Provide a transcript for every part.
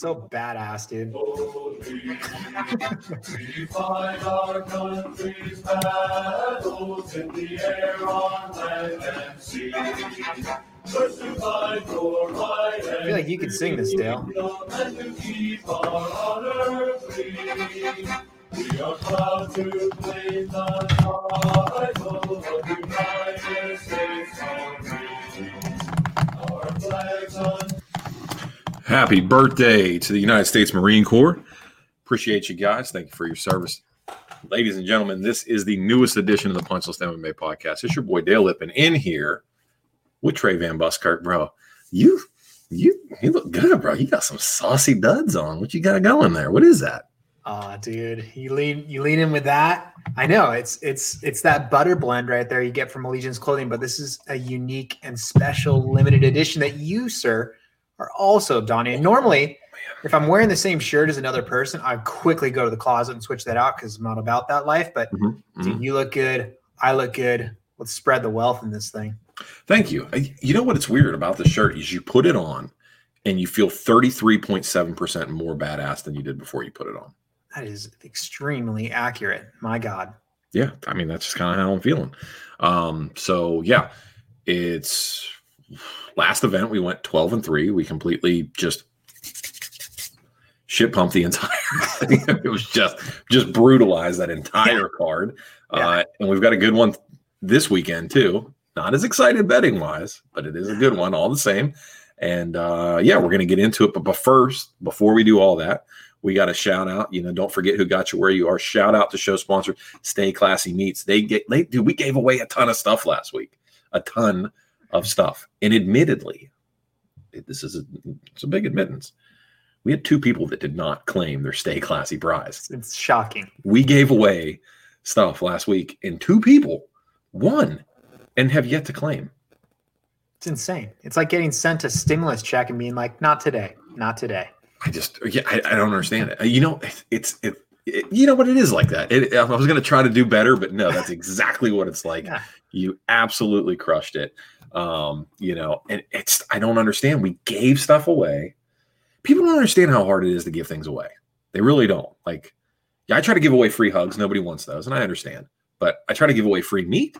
So badass, dude. we find our country's battles in the air, on land and sea. I feel like you could sing this, Dale. Our Happy birthday to the United States Marine Corps. Appreciate you guys. Thank you for your service. Ladies and gentlemen, this is the newest edition of the Punch List MMA podcast. It's your boy Dale Lippin in here with Trey Van Buskirk, bro. You you you look good, bro. You got some saucy duds on. What you got going there? What is that? Oh, dude, you lean you lean in with that. I know it's it's it's that butter blend right there you get from Allegiance Clothing, but this is a unique and special limited edition that you, sir, are also donning. And normally, if I'm wearing the same shirt as another person, I quickly go to the closet and switch that out because I'm not about that life. But mm-hmm. dude, mm-hmm. you look good. I look good. Let's spread the wealth in this thing. Thank you. You know what? It's weird about the shirt is you put it on and you feel 33.7% more badass than you did before you put it on. That is extremely accurate. My God. Yeah. I mean, that's just kind of how I'm feeling. Um, so yeah, it's last event we went 12 and 3 we completely just shit pumped the entire thing. it was just just brutalized that entire yeah. card yeah. Uh, and we've got a good one this weekend too not as excited betting wise but it is a good one all the same and uh, yeah we're going to get into it but, but first before we do all that we got a shout out you know don't forget who got you where you are shout out to show sponsor stay classy meats they get they do we gave away a ton of stuff last week a ton of stuff. And admittedly, this is a, it's a big admittance. We had two people that did not claim their stay classy prize. It's shocking. We gave away stuff last week, and two people won and have yet to claim. It's insane. It's like getting sent a stimulus check and being like, "Not today, not today." I just, yeah, I, I don't understand it. You know, it's it, it, you know what it is like that. It, I was going to try to do better, but no, that's exactly what it's like. Yeah. You absolutely crushed it. Um, you know, and it's I don't understand. We gave stuff away. People don't understand how hard it is to give things away. They really don't. Like, yeah, I try to give away free hugs. Nobody wants those, and I understand. But I try to give away free meat,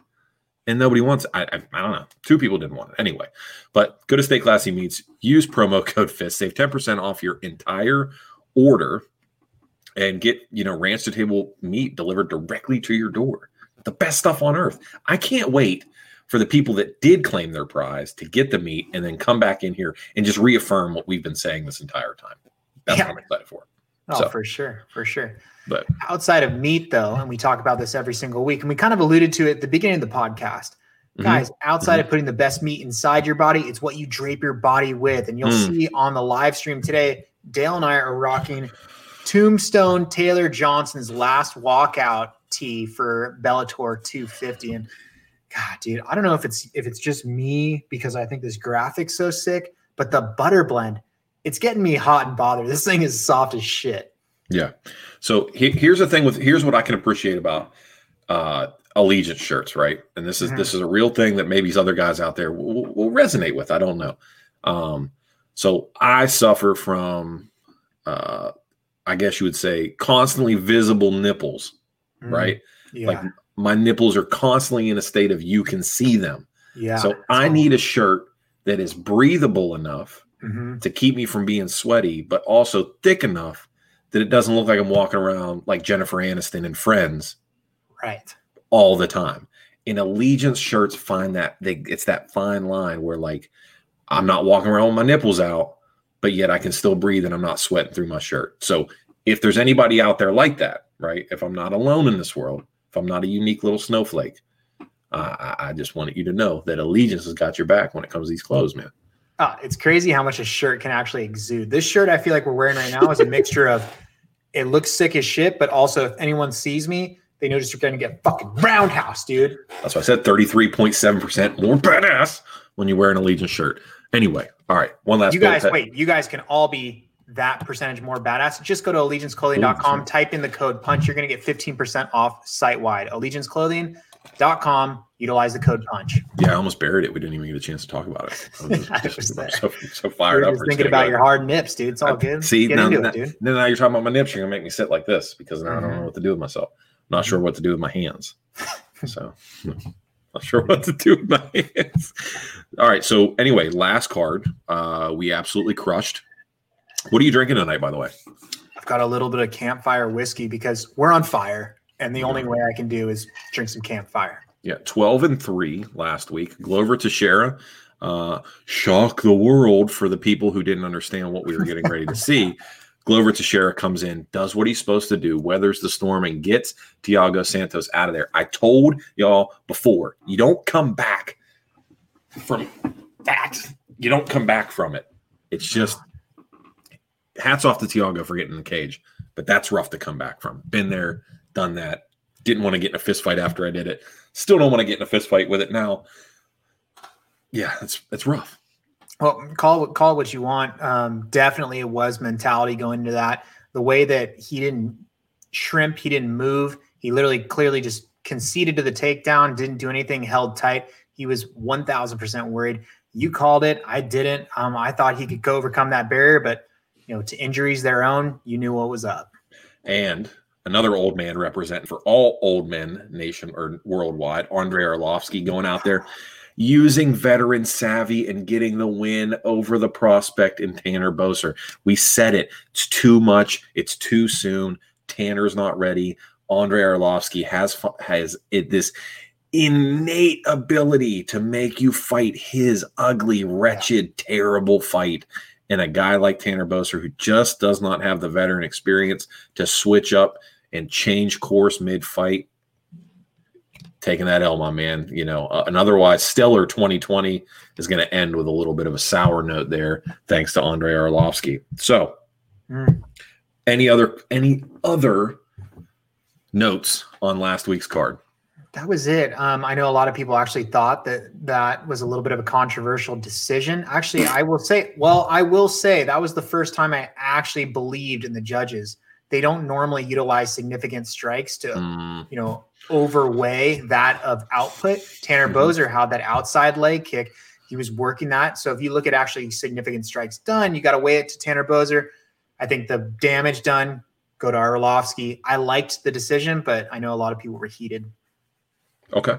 and nobody wants. I, I, I don't know. Two people didn't want it anyway. But go to Stay Classy Meats. Use promo code FIST. Save ten percent off your entire order, and get you know ranch to table meat delivered directly to your door. The best stuff on earth. I can't wait for the people that did claim their prize to get the meat and then come back in here and just reaffirm what we've been saying this entire time. That's yeah. what I'm excited for. Oh, so, for sure, for sure. But outside of meat, though, and we talk about this every single week, and we kind of alluded to it at the beginning of the podcast. Mm-hmm. Guys, outside mm-hmm. of putting the best meat inside your body, it's what you drape your body with. And you'll mm. see on the live stream today, Dale and I are rocking Tombstone Taylor Johnson's last walkout tee for Bellator 250. And God, dude, I don't know if it's if it's just me because I think this graphic's so sick, but the butter blend, it's getting me hot and bothered. This thing is soft as shit. Yeah. So he, here's the thing with here's what I can appreciate about uh allegiance shirts, right? And this is mm-hmm. this is a real thing that maybe these other guys out there will, will resonate with. I don't know. Um, so I suffer from, uh, I guess you would say, constantly visible nipples, mm-hmm. right? Yeah. Like my nipples are constantly in a state of you can see them. Yeah. So I need a shirt that is breathable enough mm-hmm. to keep me from being sweaty, but also thick enough that it doesn't look like I'm walking around like Jennifer Aniston and Friends. Right. All the time. In allegiance shirts, find that they, it's that fine line where like I'm not walking around with my nipples out, but yet I can still breathe and I'm not sweating through my shirt. So if there's anybody out there like that, right? If I'm not alone in this world, if I'm not a unique little snowflake, uh, I, I just wanted you to know that Allegiance has got your back when it comes to these clothes, man. Oh, it's crazy how much a shirt can actually exude. This shirt I feel like we're wearing right now is a mixture of it looks sick as shit, but also if anyone sees me, they notice you're going to get fucking roundhouse, dude. That's why I said 33.7% more badass when you wear an Allegiance shirt. Anyway, all right. One last You guys, wait, you guys can all be that percentage more badass. Just go to allegianceclothing.com, type in the code punch. You're going to get 15% off site wide. Allegianceclothing.com, utilize the code punch. Yeah, I almost buried it. We didn't even get a chance to talk about it. I was just, so, so, fired up. thinking about your hard nips, dude. It's all good. See, now, now, it, now, you're talking about my nips. You're going to make me sit like this because now mm-hmm. I don't know mm-hmm. what to do with myself. I'm not sure what to do with my hands. So. Not sure what to do with my hands. All right. So anyway, last card. Uh, we absolutely crushed. What are you drinking tonight, by the way? I've got a little bit of campfire whiskey because we're on fire, and the only way I can do is drink some campfire. Yeah, twelve and three last week. Glover Teixeira uh, shock the world for the people who didn't understand what we were getting ready to see. Glover Teixeira comes in, does what he's supposed to do, weathers the storm, and gets Thiago Santos out of there. I told y'all before, you don't come back from that. You don't come back from it. It's just hats off to Thiago for getting in the cage, but that's rough to come back from. Been there, done that. Didn't want to get in a fist fight after I did it. Still don't want to get in a fist fight with it now. Yeah, it's it's rough. Well, call call what you want. Um, definitely, it was mentality going into that. The way that he didn't shrimp, he didn't move. He literally, clearly, just conceded to the takedown. Didn't do anything. Held tight. He was one thousand percent worried. You called it. I didn't. Um, I thought he could go overcome that barrier, but you know, to injuries their own, you knew what was up. And another old man representing for all old men nation or worldwide, Andrei Arlovski going out there using veteran savvy and getting the win over the prospect in Tanner Boser. We said it. It's too much. It's too soon. Tanner's not ready. Andrei Arlovski has has it, this innate ability to make you fight his ugly, wretched, terrible fight. And a guy like Tanner Boser, who just does not have the veteran experience to switch up and change course mid fight, taking that L, my man. You know, uh, an otherwise stellar 2020 is going to end with a little bit of a sour note there, thanks to Andrei Arlovski. So, mm. any other any other notes on last week's card? That was it. Um, I know a lot of people actually thought that that was a little bit of a controversial decision. Actually, I will say, well, I will say that was the first time I actually believed in the judges. They don't normally utilize significant strikes to, mm. you know, overweigh that of output. Tanner mm-hmm. Boser had that outside leg kick. He was working that. So if you look at actually significant strikes done, you got to weigh it to Tanner Boser. I think the damage done go to Arlovski. I liked the decision, but I know a lot of people were heated. Okay.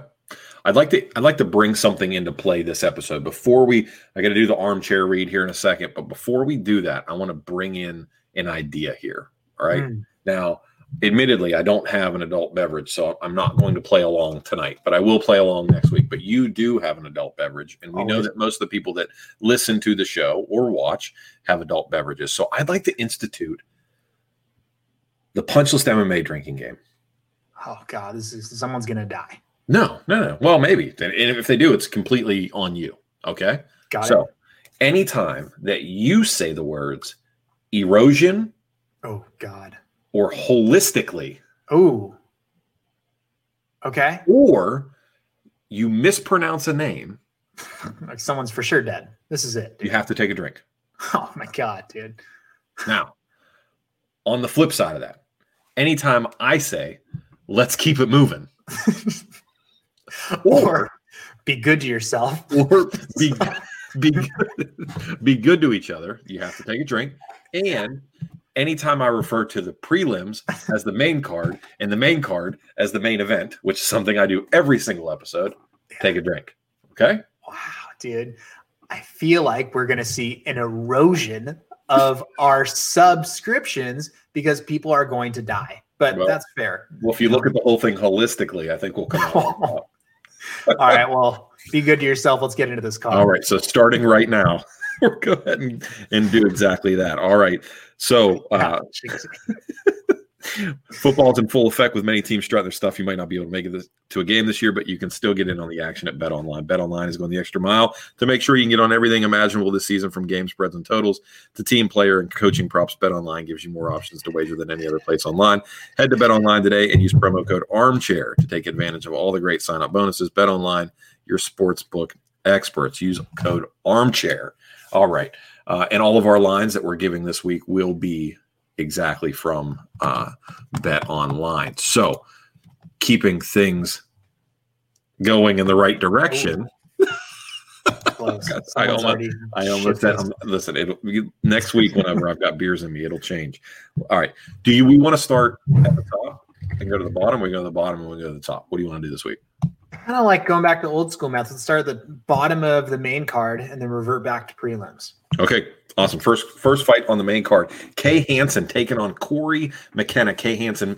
I'd like to I'd like to bring something into play this episode before we I got to do the armchair read here in a second, but before we do that, I want to bring in an idea here. All right. Mm. Now, admittedly, I don't have an adult beverage, so I'm not going to play along tonight, but I will play along next week. But you do have an adult beverage, and we Always. know that most of the people that listen to the show or watch have adult beverages. So I'd like to institute the Punch List MMA drinking game. Oh God, this is someone's gonna die. No, no, no. Well, maybe. And if they do, it's completely on you. Okay. Got so, it. anytime that you say the words erosion, oh God, or holistically. Oh. Okay. Or you mispronounce a name. like someone's for sure dead. This is it. Dude. You have to take a drink. Oh my god, dude. now, on the flip side of that, anytime I say, let's keep it moving. or be good to yourself. Or be be be good to each other. You have to take a drink. And anytime I refer to the prelims as the main card and the main card as the main event, which is something I do every single episode, take a drink. Okay. Wow, dude. I feel like we're going to see an erosion of our subscriptions because people are going to die. But well, that's fair. Well, if you look at the whole thing holistically, I think we'll come out. All right. Well, be good to yourself. Let's get into this call. All right. So starting right now. go ahead and, and do exactly that. All right. So uh, Football's in full effect with many teams strutting their stuff. You might not be able to make it this, to a game this year, but you can still get in on the action at Bet Online. Bet Online is going the extra mile to make sure you can get on everything imaginable this season from game spreads and totals to team player and coaching props. Bet Online gives you more options to wager than any other place online. Head to Bet Online today and use promo code Armchair to take advantage of all the great sign up bonuses. Bet Online, your sports book experts. Use code Armchair. All right. Uh, and all of our lines that we're giving this week will be exactly from uh, Bet Online. So, keeping things going in the right direction. I almost, I almost said, um, listen, it'll next week whenever I've got beers in me, it'll change. All right. Do you, we want to start at the top and go to the bottom? We go to the bottom and we go to the top. What do you want to do this week? kind of like going back to old school methods. Start at the bottom of the main card and then revert back to prelims. Okay, awesome. First, first fight on the main card. Kay Hansen taking on Cory McKernan. Kay Hansen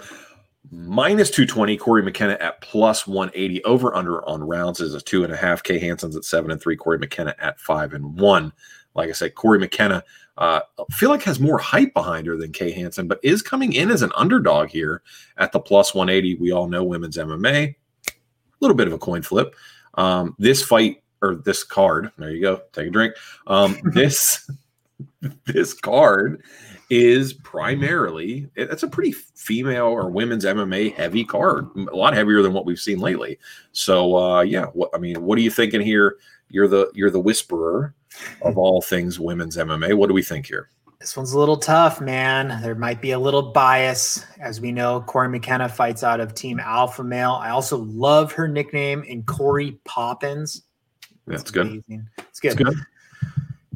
minus 220. Cory McKernan at plus 180. Over under on rounds is a two and a half. Kay Hansen's at seven and three. Cory McKernan at five and one. Like I said, Cory McKernan uh, feel like has more hype behind her than Kay Hansen, but is coming in as an underdog here at the plus 180. We all know women's MMA A little bit of a coin flip. Um, this fight or this card, there you go, take a drink. Um, this this card is primarily it's a pretty female or women's MMA heavy card, a lot heavier than what we've seen lately. So uh, yeah, what I mean, what are you thinking here? You're the you're the whisperer of all things women's MMA. What do we think here? This one's a little tough, man. There might be a little bias. As we know, Cory McKernan fights out of Team Alpha Male. I also love her nickname in Cory Poppins. That's, That's good. It's good. It's good.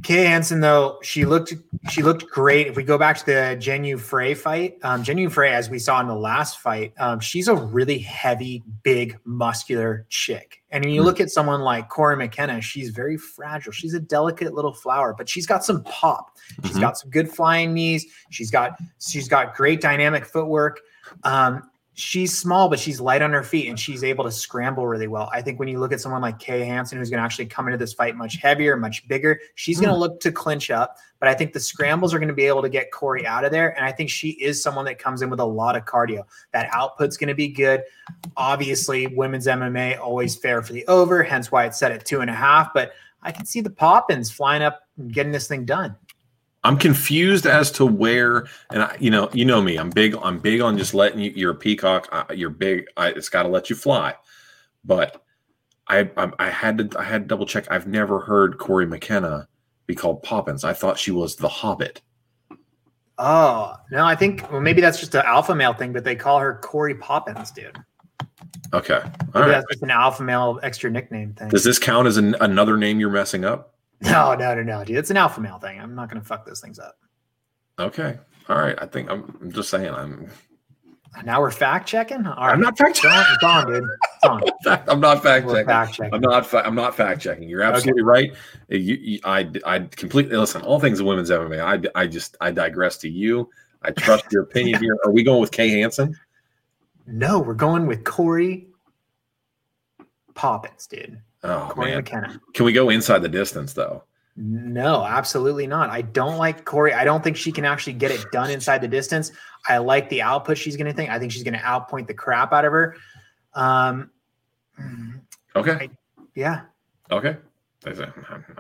Kay Hansen, though, she looked she looked great. If we go back to the Yu Frey fight, um, Yu Frey, as we saw in the last fight, um, she's a really heavy, big, muscular chick. And when you look at someone like Cory McKernan, she's very fragile. She's a delicate little flower, but she's got some pop. She's mm-hmm. got some good flying knees. She's got she's got great dynamic footwork. Um, she's small, but she's light on her feet and she's able to scramble really well. I think when you look at someone like Kay Hansen, who's going to actually come into this fight much heavier, much bigger, she's mm. going to look to clinch up. But I think the scrambles are going to be able to get Cory out of there. And I think she is someone that comes in with a lot of cardio. That output's going to be good. Obviously, women's MMA always fair for the over, hence why it's set at two and a half. But I can see the Poppins flying up and getting this thing done. I'm confused as to where, and I, you know, you know me. I'm big. I'm big on just letting you. You're a peacock. I, you're big. I, it's got to let you fly. But I, I, I had to. I had to double check. I've never heard Cory McKernan be called Poppins. I thought she was the Hobbit. Oh no, I think well maybe that's just an alpha male thing, but they call her Cory Poppins, dude. Okay, all maybe right. That's just an alpha male extra nickname thing. Does this count as an, another name you're messing up? No, no, no, no, dude. It's an alpha male thing. I'm not going to fuck those things up. Okay. All right. I think I'm, I'm just saying I'm. Now we're fact checking. I'm not fact checking. It's on, dude. It's on. I'm not fact checking. fact checking. I'm not. Fa- I'm not fact checking. You're absolutely okay. right. You, you, I, I completely listen. All things of women's MMA. I, I just, I digress to you. I trust your opinion here. Are we going with Kay Hansen? No, we're going with Cory Poppins, dude. Oh Cory man, McKernan. Can we go inside the distance though? No, absolutely not. I don't like Cory. I don't think she can actually get it done inside the distance. I like the output she's going to think. I think she's going to outpoint the crap out of her. Um, okay. I, yeah. Okay.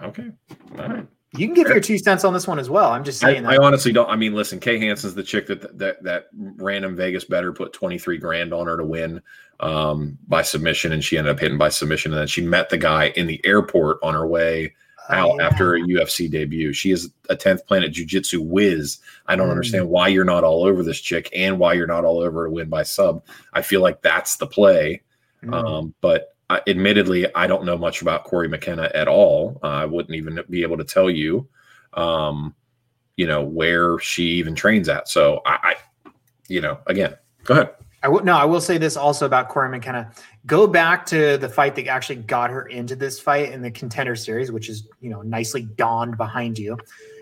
Okay. All right. You can give your two cents on this one as well. I'm just saying. I, I honestly don't. I mean, listen, Kay Hansen's the chick that that that random Vegas better put 23 grand on her to win um, by submission, and she ended up hitting by submission. And then she met the guy in the airport on her way oh, out yeah. after a UFC debut. She is a 10th Planet Jiu Jitsu whiz. I don't mm. understand why you're not all over this chick and why you're not all over to win by sub. I feel like that's the play. Mm. Um, but uh, admittedly, I don't know much about Cory McKernan at all. Uh, I wouldn't even be able to tell you, um, you know, where she even trains at. So I, I you know, again, go ahead. I would no, I will say this also about Cory McKernan. Go back to the fight that actually got her into this fight in the contender series, which is you know nicely donned behind you.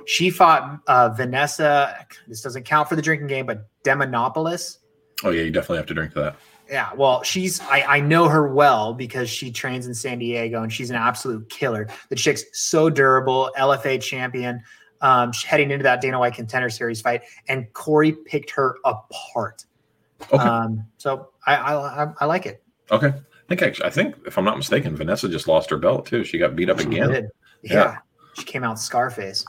She fought uh, Vanessa. This doesn't count for the drinking game, but Demanopolis. Oh yeah, you definitely have to drink to that. Yeah, well, she's I, I know her well because she trains in San Diego and she's an absolute killer. The chick's so durable, LFA champion, um, heading into that Dana White contender series fight, and Cory picked her apart. Okay. Um, so I, I I like it. Okay. I think actually, I think if I'm not mistaken, Vanessa just lost her belt too. She got beat up she again. Yeah. yeah. She came out Scarface.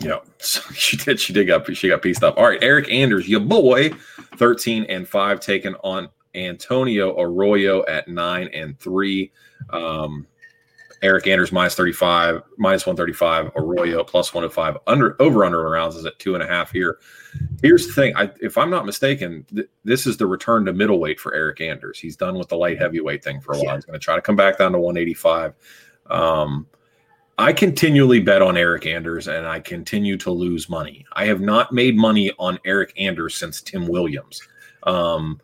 Yeah, so she did. She did got she got pieced up. All right, Eryk Anders, your boy, thirteen and five, taking on Antonio Arroyo at nine and three. Um, Eryk Anders minus 35, minus 135, Arroyo plus 105. Under over under rounds is at two and a half here. Here's the thing. I, if I'm not mistaken, th- this is the return to middleweight for Eryk Anders. He's done with the light heavyweight thing for a while. He's going to try to come back down to 185. Um, I continually bet on Eryk Anders and I continue to lose money. I have not made money on Eryk Anders since Tim Williams. Um,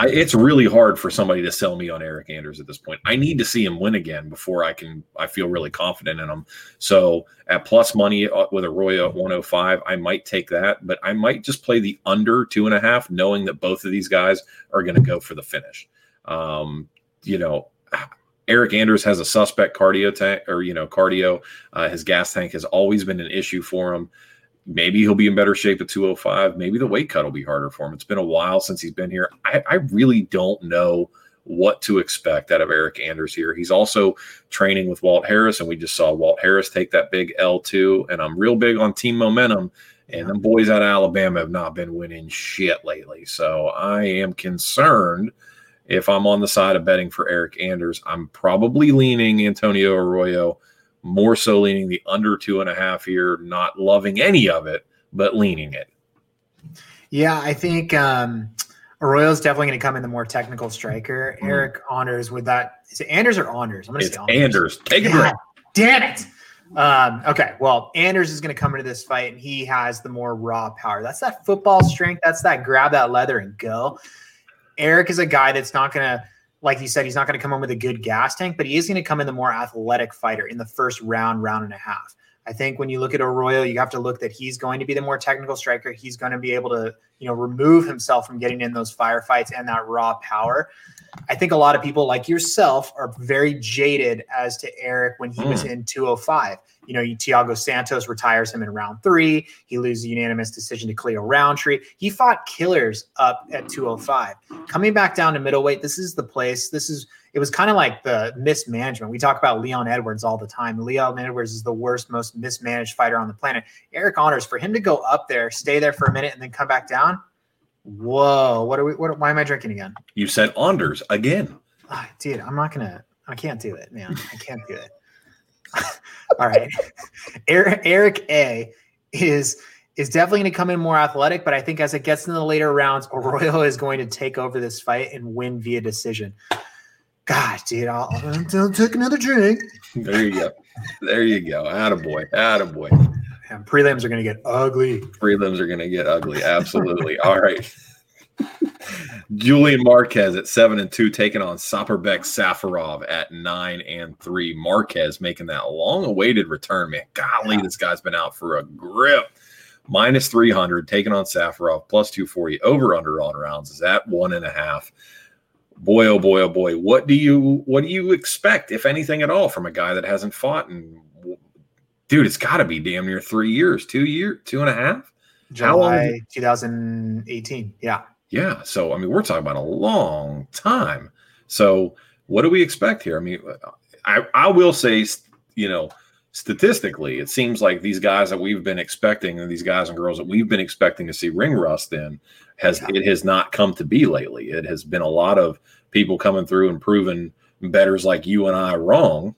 I, it's really hard for somebody to sell me on Eryk Anders at this point. I need to see him win again before I can. I feel really confident in him. So at plus money uh, with Arroyo at 105, I might take that, but I might just play the under two and a half, knowing that both of these guys are going to go for the finish. Um, you know, Eryk Anders has a suspect cardio tank, or you know, cardio. Uh, his gas tank has always been an issue for him. Maybe he'll be in better shape at 205. Maybe the weight cut will be harder for him. It's been a while since he's been here. I, I really don't know what to expect out of Eryk Anders here. He's also training with Walt Harris, and we just saw Walt Harris take that big L2. And I'm real big on team momentum. And the boys out of Alabama have not been winning shit lately. So I am concerned if I'm on the side of betting for Eryk Anders. I'm probably leaning Antonio Arroyo more so leaning the under two and a half here, not loving any of it, but leaning it. Yeah, I think um, Arroyo's definitely going to come in the more technical striker. Mm. Eryk Anders with that. Is it Anders or Anders? I'm going to say Anders. Anders. Take a break. Damn it. Um, okay, well, Anders is going to come into this fight and he has the more raw power. That's that football strength. That's that grab that leather and go. Eryk is a guy that's not going to like you said, he's not going to come in with a good gas tank, but he is going to come in the more athletic fighter in the first round, round and a half. I think when you look at Arroyo, you have to look that he's going to be the more technical striker. He's going to be able to, you know, remove himself from getting in those firefights and that raw power. I think a lot of people like yourself are very jaded as to Eryk when he mm. was in 205. You know, Thiago Santos retires him in round three. He loses a unanimous decision to Khalil Rountree. He fought killers up at 205. Coming back down to middleweight, this is the place. This is it was kind of like the mismanagement. We talk about Leon Edwards all the time. Leon Edwards is the worst, most mismanaged fighter on the planet. Eryk Anders, for him to go up there, stay there for a minute, and then come back down, Whoa! What are we? What? Why am I drinking again? You said Anders again. Oh, dude, I'm not gonna. I can't do it, man. I can't do it. All right, Eryk, A is is definitely going to come in more athletic, but I think as it gets in the later rounds, Arroyo is going to take over this fight and win via decision. God, dude, I'll, I'll take another drink. There you go. There you go. Attaboy. Attaboy. And prelims are going to get ugly. Prelims are going to get ugly. Absolutely. All right. Julian Marquez at seven and two, taking on Saparbek Safarov at nine and three. Marquez making that long awaited return, man. Golly, yeah. this guy's been out for a grip. Minus 300, taking on Safarov, plus 240. Over under on rounds is at one and a half. Boy, oh boy, oh boy. What do you what do you expect, if anything at all, from a guy that hasn't fought And dude, it's got to be damn near three years, two year, two and a half. July 2018. Yeah. Yeah. So I mean, we're talking about a long time. So what do we expect here? I mean, I I will say, you know, statistically, it seems like these guys that we've been expecting, and these guys and girls that we've been expecting to see ring rust in, has yeah. it has not come to be lately. It has been a lot of people coming through and proving betters like you and I wrong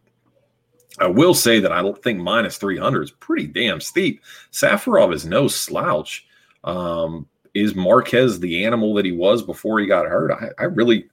I will say that I don't think minus 300 is pretty damn steep. Safarov is no slouch. Um, is Marquez the animal that he was before he got hurt? I, I really,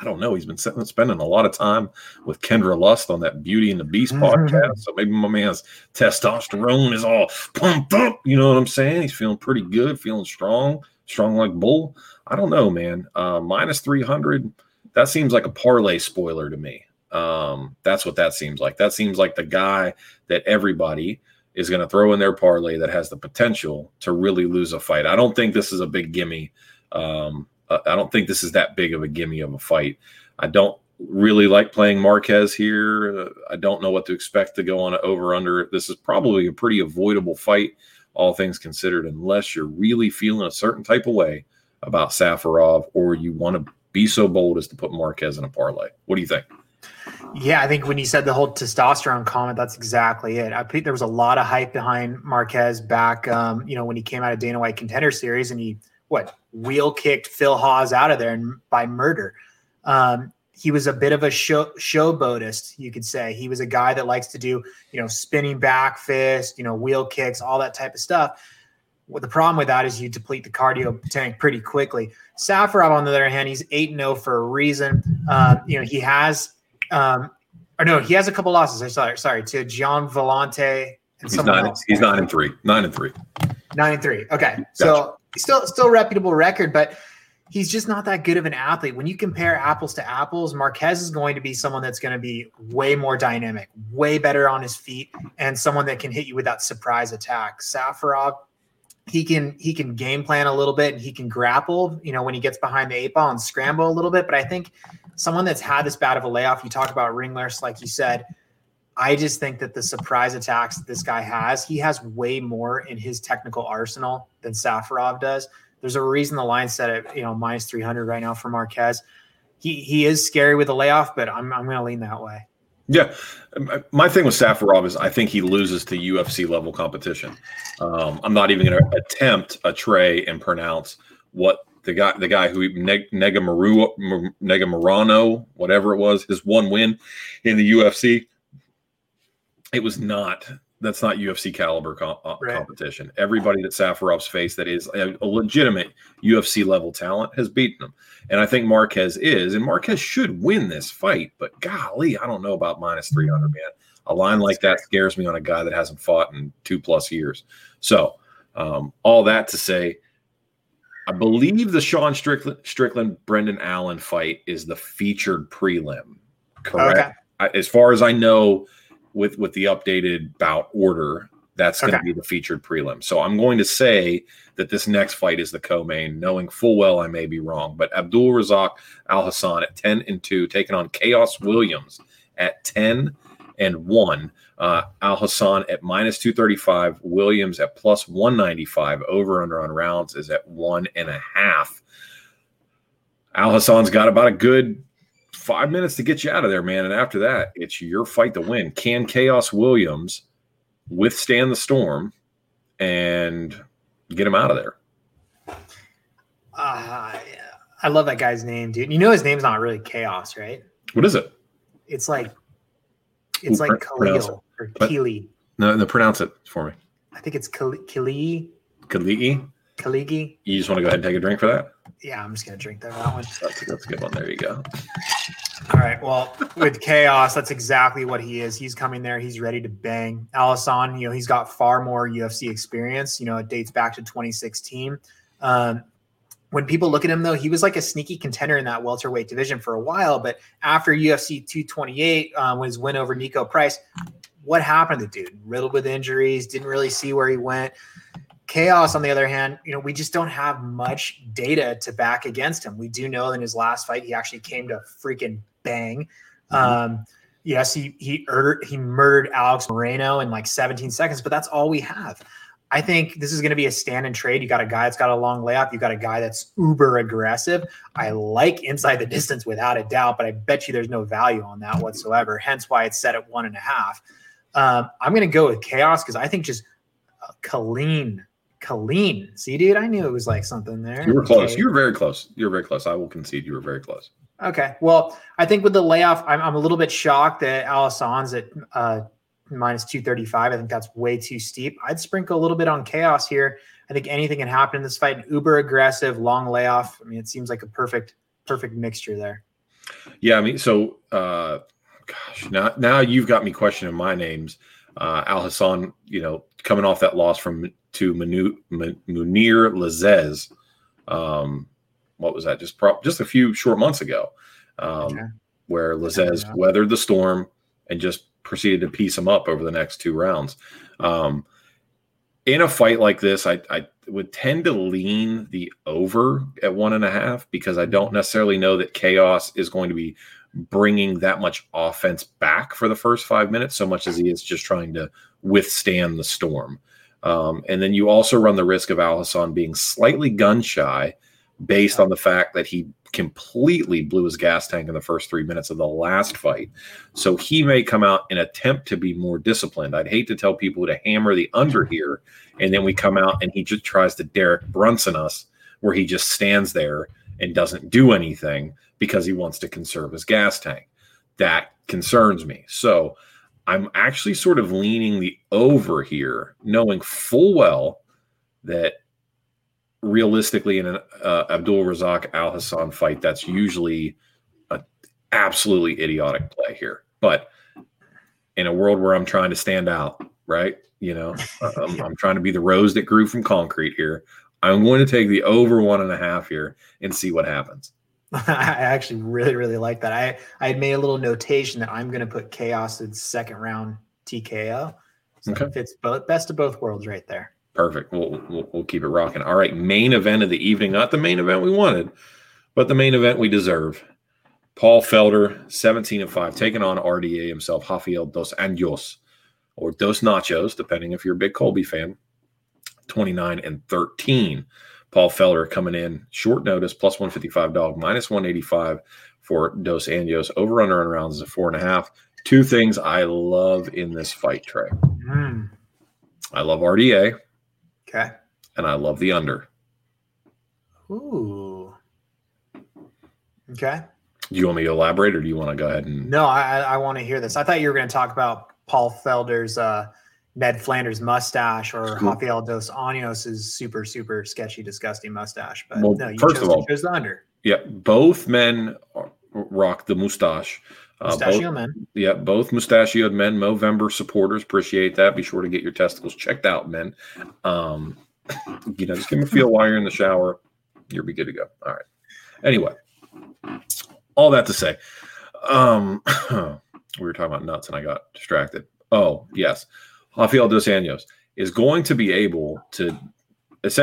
I don't know. He's been spending a lot of time with Kendra Lust on that Beauty and the Beast mm-hmm. podcast. So maybe my man's testosterone is all pumped up. You know what I'm saying? He's feeling pretty good, feeling strong, strong like bull. I don't know, man. Uh, minus 300, that seems like a parlay spoiler to me. Um, that's what that seems like. That seems like the guy that everybody is going to throw in their parlay that has the potential to really lose a fight. I don't think this is a big gimme. Um, I don't think this is that big of a gimme of a fight. I don't really like playing Marquez here. Uh, I don't know what to expect to go on over under. This is probably a pretty avoidable fight, all things considered, unless you're really feeling a certain type of way about Safarov or you want to be so bold as to put Marquez in a parlay. What do you think? Yeah, I think when you said the whole testosterone comment, that's exactly it. I think there was a lot of hype behind Marquez back, um, you know, when he came out of Dana White Contender Series and he what wheel kicked Phil Hawes out of there and by murder. Um, he was a bit of a show showboatist, you could say. He was a guy that likes to do, you know, spinning back fist, you know, wheel kicks, all that type of stuff. Well, the problem with that is you deplete the cardio tank pretty quickly. Safarov, on the other hand, he's 8 0 for a reason. Uh, you know, he has, um, or no, he has a couple losses. I sorry, sorry, to Gian Villante. And he's nine, else. he's nine and three. Nine and three. Nine and three. Okay. Gotcha. So still, still reputable record, but he's just not that good of an athlete. When you compare apples to apples, Marquez is going to be someone that's going to be way more dynamic, way better on his feet, and someone that can hit you with that surprise attack. Safarov he can he can game plan a little bit and he can grapple you know when he gets behind the eight ball and scramble a little bit. But i think someone that's had this bad of a layoff you talk about ringless like you said i just think that the surprise attacks that this guy has he has way more in his technical arsenal than safarov does. There's a reason the line set at you know minus 300 right now for marquez. He he is scary with a layoff but i'm, I'm going to lean that way yeah, my thing with Safarov is I think he loses to UFC level competition. Um, I'm not even going to attempt a tray and pronounce what the guy, the guy who Neg, Negamaru, Negamarano, whatever it was, his one win in the UFC. It was not that's not UFC caliber com- uh, right. competition. Everybody that Safarov's faced that is a, a, legitimate UFC level talent has beaten him. And I think Marquez is, and Marquez should win this fight. But golly, I don't know about minus 300, man. A line like that scares me on a guy that hasn't fought in two plus years. So, um, all that to say, I believe the Sean Strickland, Strickland Brendan Allen fight is the featured prelim. Correct. Okay. I, as far as I know, with with the updated bout order, that's going to be the featured prelim. So I'm going to say that this next fight is the co-main, knowing full well I may be wrong. But Abdul Razak Al Hassan at 10 and 2, taking on Khaos Williams at 10 and 1. Uh, Al Hassan at minus 235, Williams at plus 195. Over under on rounds is at one and a half. Al Hassan's got about a good five minutes to get you out of there, man. And after that, it's your fight to win. Can Khaos Williams withstand the storm and get him out of there? Uh, I love that guy's name, dude. You know his name's not really Chaos, right? What is it? It's like it's Ooh, like Khalil or Keely. No, no, pronounce it for me. I think it's Kali. Kalii. Kaligi. You just want to go ahead and take a drink for that? Yeah, I'm just gonna drink that, one. That's, that's a good one. There you go. All right. Well, with chaos, that's exactly what he is. He's coming there. He's ready to bang. Al Hassan, you know, he's got far more UFC experience. You know, it dates back to 2016. Um, when people look at him, though, he was like a sneaky contender in that welterweight division for a while. But after UFC 228, um, his win over Niko Price, what happened to the dude? Riddled with injuries, didn't really see where he went. Khaos, on the other hand, you know, we just don't have much data to back against him. We do know in his last fight, he actually came to freaking bang. Mm-hmm. Um, yes, he he murdered, he murdered Alex Morono in like 17 seconds, but that's all we have. I think this is going to be a stand and trade. You got a guy that's got a long layoff. You got a guy that's uber aggressive. I like inside the distance without a doubt, but I bet you there's no value on that whatsoever. Hence why it's set at one and a half. Um, I'm going to go with chaos because I think just a clean Colleen. See, dude, I knew it was like something there. You were close. Okay. You were very close. You were very close. I will concede you were very close. Okay. Well, I think with the layoff, I'm, I'm a little bit shocked that Al Hassan's at uh, minus 235. I think that's way too steep. I'd sprinkle a little bit on chaos here. I think anything can happen in this fight. An uber aggressive, long layoff. I mean, it seems like a perfect, perfect mixture there. Yeah. I mean, so, uh, gosh, now, now you've got me questioning my names. Uh, Al Hassan, you know, coming off that loss from to Manu, Mounir Lazzez. Um, what was that? Just pro- just a few short months ago, um, okay. where Lazzez weathered the storm and just proceeded to piece him up over the next two rounds. Um, in a fight like this, I, I would tend to lean the over at one and a half because I don't necessarily know that chaos is going to be bringing that much offense back for the first five minutes so much as he is just trying to withstand the storm. Um, and then you also run the risk of Al Hassan being slightly gun shy based on the fact that he completely blew his gas tank in the first three minutes of the last fight. So he may come out and attempt to be more disciplined. I'd hate to tell people to hammer the under here, and then we come out and he just tries to Derek Brunson us, where he just stands there and doesn't do anything because he wants to conserve his gas tank. That concerns me. So I'm actually sort of leaning the over here, knowing full well that realistically in an uh, Abdul Razak Al Hassan fight, that's usually an absolutely idiotic play here. But in a world where I'm trying to stand out, right? You know, I'm, I'm trying to be the rose that grew from concrete here. I'm going to take the over one and a half here and see what happens. I actually really, really like that. I, I had made a little notation that I'm going to put Chaos in second round TKO. So okay. it's both best of both worlds right there. Perfect. We'll, we'll, we'll keep it rocking. All right, main event of the evening. Not the main event we wanted, but the main event we deserve. Paul Felder, 17 and 5, taking on RDA himself, Rafael Dos Anjos, or Dos Nachos, depending if you're a big Colby fan, 29 and 13. Paul Felder coming in short notice, plus 155 dog, minus 185 for Dos Anjos. Over under on rounds is a four and a half. Two things I love in this fight, Trey. Mm. I love RDA. Okay. And I love the under. Ooh. Okay. Do you want me to elaborate or do you want to go ahead and No, I I want to hear this. I thought you were going to talk about Paul Felder's uh Ned Flanders mustache or cool. Rafael dos Anjos' super, super sketchy, disgusting mustache. But well, no, you first chose, of all, chose the under. Yeah, both men rock the mustache. Uh, Mustachio men. Yeah, both mustachioed men, Movember supporters. Appreciate that. Be sure to get your testicles checked out, men. Um, you know, just give them a feel while you're in the shower. You'll be good to go. All right. Anyway, all that to say, um, we were talking about nuts and I got distracted. Oh, yes. Rafael dos Anjos is going to be able to.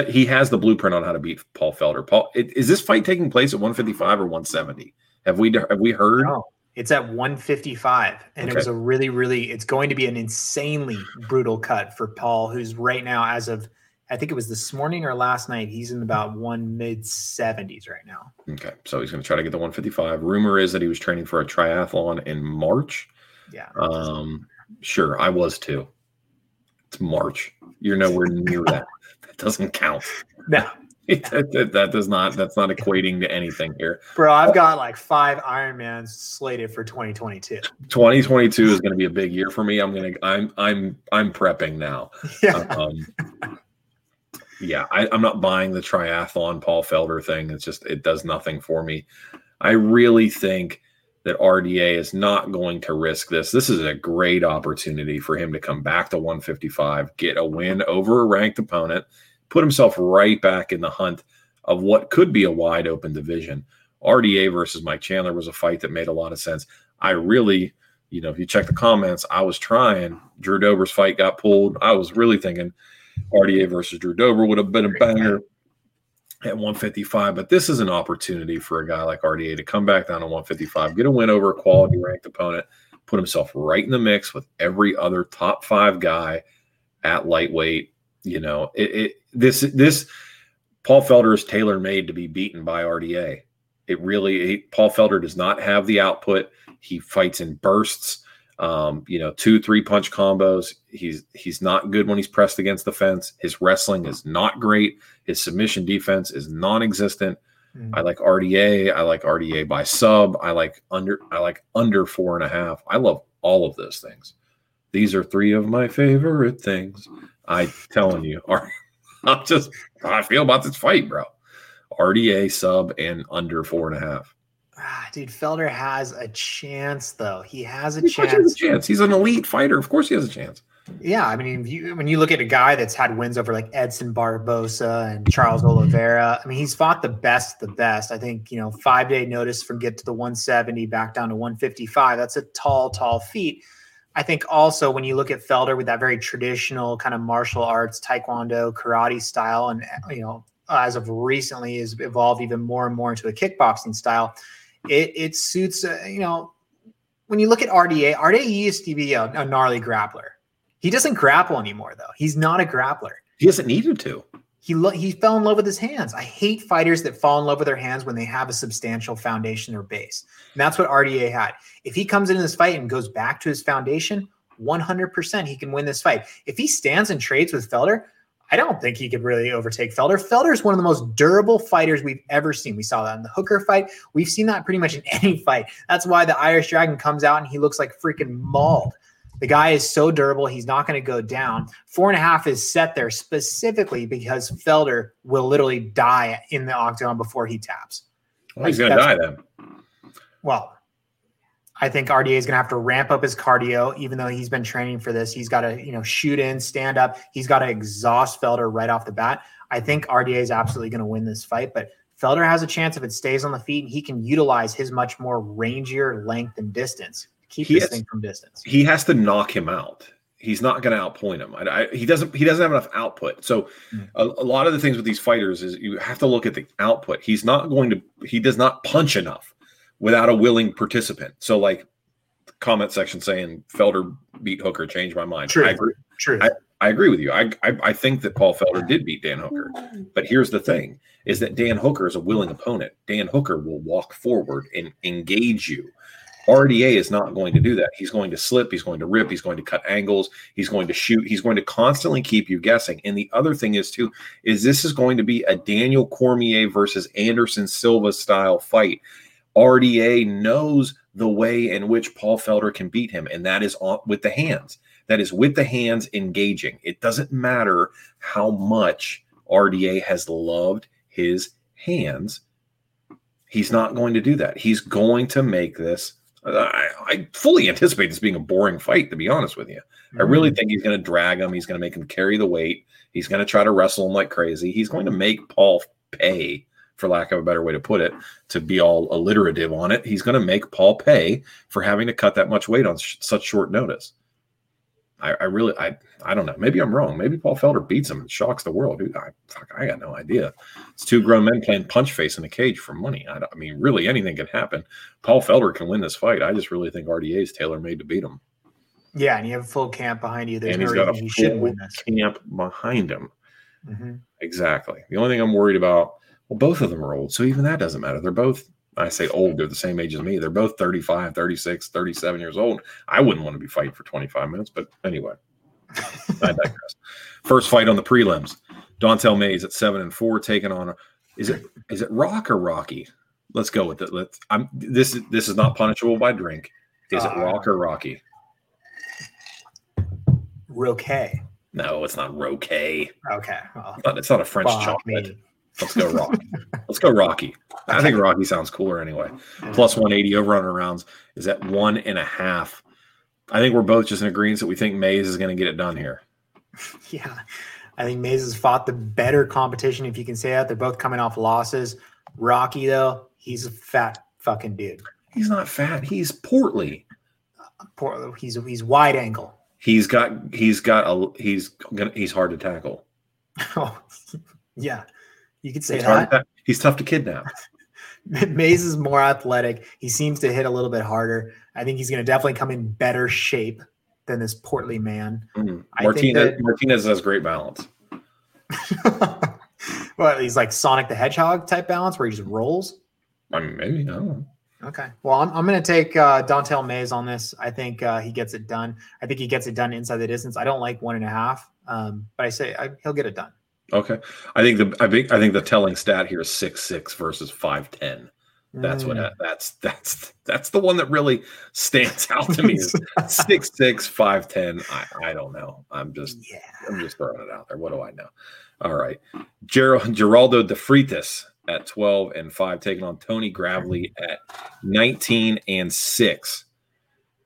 He has the blueprint on how to beat Paul Felder. Paul, is this fight taking place at 155 or 170? Have we have we heard? No, it's at 155, and okay. it was a really, really. It's going to be an insanely brutal cut for Paul, who's right now, as of I think it was this morning or last night, he's in about one mid 70s right now. Okay, so he's going to try to get the 155. Rumor is that he was training for a triathlon in March. Yeah. Um, sure, I was too. It's March. You're nowhere near that. That doesn't count. No. that, that, that, does not that's not equating to anything here bro i've got like five ironmans slated for 2022 2022 is going to be a big year for me i'm gonna i'm i'm i'm prepping now yeah um, yeah I, i'm not buying the triathlon paul felder thing it's just it does nothing for me i really think that RDA is not going to risk this. This is a great opportunity for him to come back to 155, get a win over a ranked opponent, put himself right back in the hunt of what could be a wide open division. RDA versus Mike Chandler was a fight that made a lot of sense. I really, you know, if you check the comments, I was trying. Drew Dober's fight got pulled. I was really thinking RDA versus Drew Dober would have been a banger at 155. But this is an opportunity for a guy like RDA to come back down to 155, get a win over a quality ranked opponent, put himself right in the mix with every other top five guy at lightweight. You know, it, it this this Paul Felder is tailor made to be beaten by RDA. It really Paul Felder does not have the output. He fights in bursts um, you know, two, three punch combos. He's he's not good when he's pressed against the fence. His wrestling is not great. His submission defense is non-existent. Mm. I like RDA. I like RDA by sub. I like under. I like under four and a half. I love all of those things. These are three of my favorite things. I telling you, I'm just how I feel about this fight, bro. RDA sub and under four and a half. Ah, dude, Felder has a chance, though. He has a he chance. Has a chance. He's an elite fighter. Of course, he has a chance. Yeah, I mean, you, when you look at a guy that's had wins over like Edson Barbosa and Charles Oliveira, I mean, he's fought the best, the best. I think you know, five day notice from get to the 170 back down to 155. That's a tall, tall feat. I think also when you look at Felder with that very traditional kind of martial arts, taekwondo, karate style, and you know, as of recently has evolved even more and more into a kickboxing style, it it suits uh, you know when you look at RDA, RDA used to be a, a gnarly grappler. He doesn't grapple anymore though. He's not a grappler. He doesn't need to. He lo- he fell in love with his hands. I hate fighters that fall in love with their hands when they have a substantial foundation or base. And that's what RDA had. If he comes into this fight and goes back to his foundation, 100% he can win this fight. If he stands and trades with Felder, I don't think he could really overtake Felder. Felder is one of the most durable fighters we've ever seen. We saw that in the Hooker fight. We've seen that pretty much in any fight. That's why the Irish Dragon comes out and he looks like freaking mauled. The guy is so durable, he's not going to go down. Four and a half is set there specifically because Felder will literally die in the octagon before he taps. Well, he's going to die then. Well, I think RDA is going to have to ramp up his cardio, even though he's been training for this. He's got to, you know, shoot in, stand up. He's got to exhaust Felder right off the bat. I think RDA is absolutely going to win this fight, but Felder has a chance if it stays on the feet and he can utilize his much more rangier length and distance. Keep he this has, thing from distance. He has to knock him out. He's not going to outpoint him. I, I, he doesn't. He doesn't have enough output. So, mm. a, a lot of the things with these fighters is you have to look at the output. He's not going to. He does not punch enough without a willing participant. So, like comment section saying Felder beat Hooker changed my mind. True. I agree. True. I, I agree with you. I, I, I think that Paul Felder did beat Dan Hooker, but here's the thing: is that Dan Hooker is a willing opponent. Dan Hooker will walk forward and engage you. RDA is not going to do that. He's going to slip. He's going to rip. He's going to cut angles. He's going to shoot. He's going to constantly keep you guessing. And the other thing is too is this is going to be a Daniel Cormier versus Anderson Silva style fight. RDA knows the way in which Paul Felder can beat him, and that is with the hands. That is with the hands engaging. It doesn't matter how much RDA has loved his hands. He's not going to do that. He's going to make this. I, I fully anticipate this being a boring fight, to be honest with you. Mm-hmm. I really mm. think he's going to drag him. He's going to make him carry the weight. He's going to try to wrestle him like crazy. He's going to make Paul pay for lack of a better way to put it, to be all alliterative on it. He's going to make Paul pay for having to cut that much weight on sh- such short notice. I, I, really, I, I don't know. Maybe I'm wrong. Maybe Paul Felder beats him and shocks the world. Dude, I, fuck, I got no idea. It's two grown men playing punch face in a cage for money. I, I mean, really, anything can happen. Paul Felder can win this fight. I just really think RDA is tailor made to beat him. Yeah, and you have a full camp behind you. There's and no he's got a full win this. camp behind him. Mm-hmm. Exactly. The only thing I'm worried about well, both of them are old. So even that doesn't matter. They're both, I say old, they're the same age as me. They're both 35, 36, 37 years old. I wouldn't want to be fighting for 25 minutes, but anyway, I digress. First fight on the prelims. Don'Tale Mayes at seven and four, taking on is it is it Rock or Rocky? Let's go with it. Let's I'm this is this is not punishable by drink. Is uh, it Rock or Rocky? Roque. No, it's not Roque. Okay. Well, it's, not, it's not a French chocolate. Me. Let's go Rocky. Let's go Rocky. I think Rocky sounds cooler anyway. Plus 180 over under rounds is at one and a half. I think we're both just in agreement that we think Mayes is going to get it done here. Yeah. I think Mayes has fought the better competition, if you can say that. They're both coming off losses. Rocky, though, he's a fat fucking dude. He's not fat. He's portly. Uh, he's he's wide angle. He's got he's got a he's gonna he's hard to tackle. Oh, yeah. You could say that. To, he's tough to kidnap. Mayes is more athletic. He seems to hit a little bit harder. I think he's going to definitely come in better shape than this portly man. Mm. Martinez, that, Martinez has great balance. well, he's like Sonic the Hedgehog type balance where he just rolls. I mean, maybe. I don't know. Okay. Well, I'm, I'm going to take uh, Don'Tale Mayes on this. I think uh, he gets it done. I think he gets it done inside the distance. I don't like one and a half, um, but I say I, he'll get it done. Okay, I think the I think I think the telling stat here is six six versus five ten. That's mm. what that's that's that's the one that really stands out to me. six six five ten. I, I don't know. I'm just yeah. I'm just throwing it out there. What do I know? All right, Ger- Geraldo de Freitas at twelve and five, taking on Tony Gravely at nineteen and six.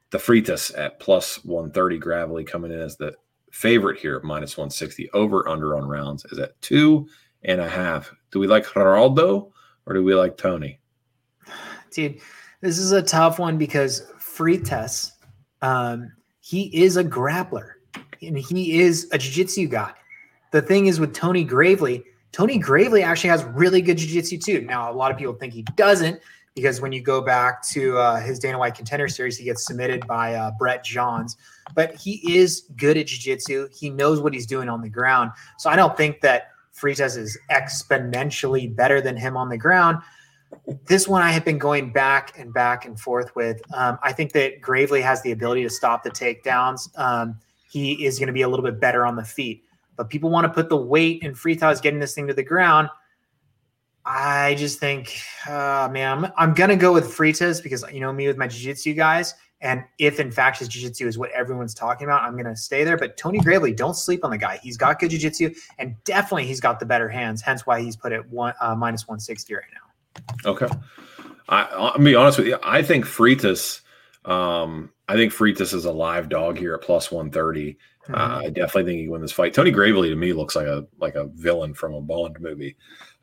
De Freitas at plus one thirty. Gravely coming in as the favorite here, minus 160. Over under on rounds is at two and a half. Do we like Geraldo or do we like Tony? Dude, this is a tough one because Freitas, um, he is a grappler and he is a jiu-jitsu guy. The thing is with Tony Gravely, Tony Gravely actually has really good jiu-jitsu too. Now, a lot of people think he doesn't because when you go back to uh, his Dana White contender series, he gets submitted by uh, Brett Johns. But he is good at jiu-jitsu. He knows what he's doing on the ground. So I don't think that Freitas is exponentially better than him on the ground. This one I have been going back and back and forth with. Um, I think that Gravely has the ability to stop the takedowns. Um, he is going to be a little bit better on the feet. But people want to put the weight in Freitas getting this thing to the ground. I just think, uh, man, I'm, I'm going to go with Freitas because, you know, me with my jiu jitsu guys. And if in fact his jiu-jitsu is what everyone's talking about, I'm going to stay there. But Tony Gravely, don't sleep on the guy. He's got good jiu-jitsu and definitely he's got the better hands. Hence why he's put at one uh, minus 160 right now. Okay. I, I'll be honest with you. I think Freitas. um, I think Freitas is a live dog here at plus 130. Mm-hmm. Uh, I definitely think he win this fight. Tony Gravely to me looks like a like a villain from a Bond movie.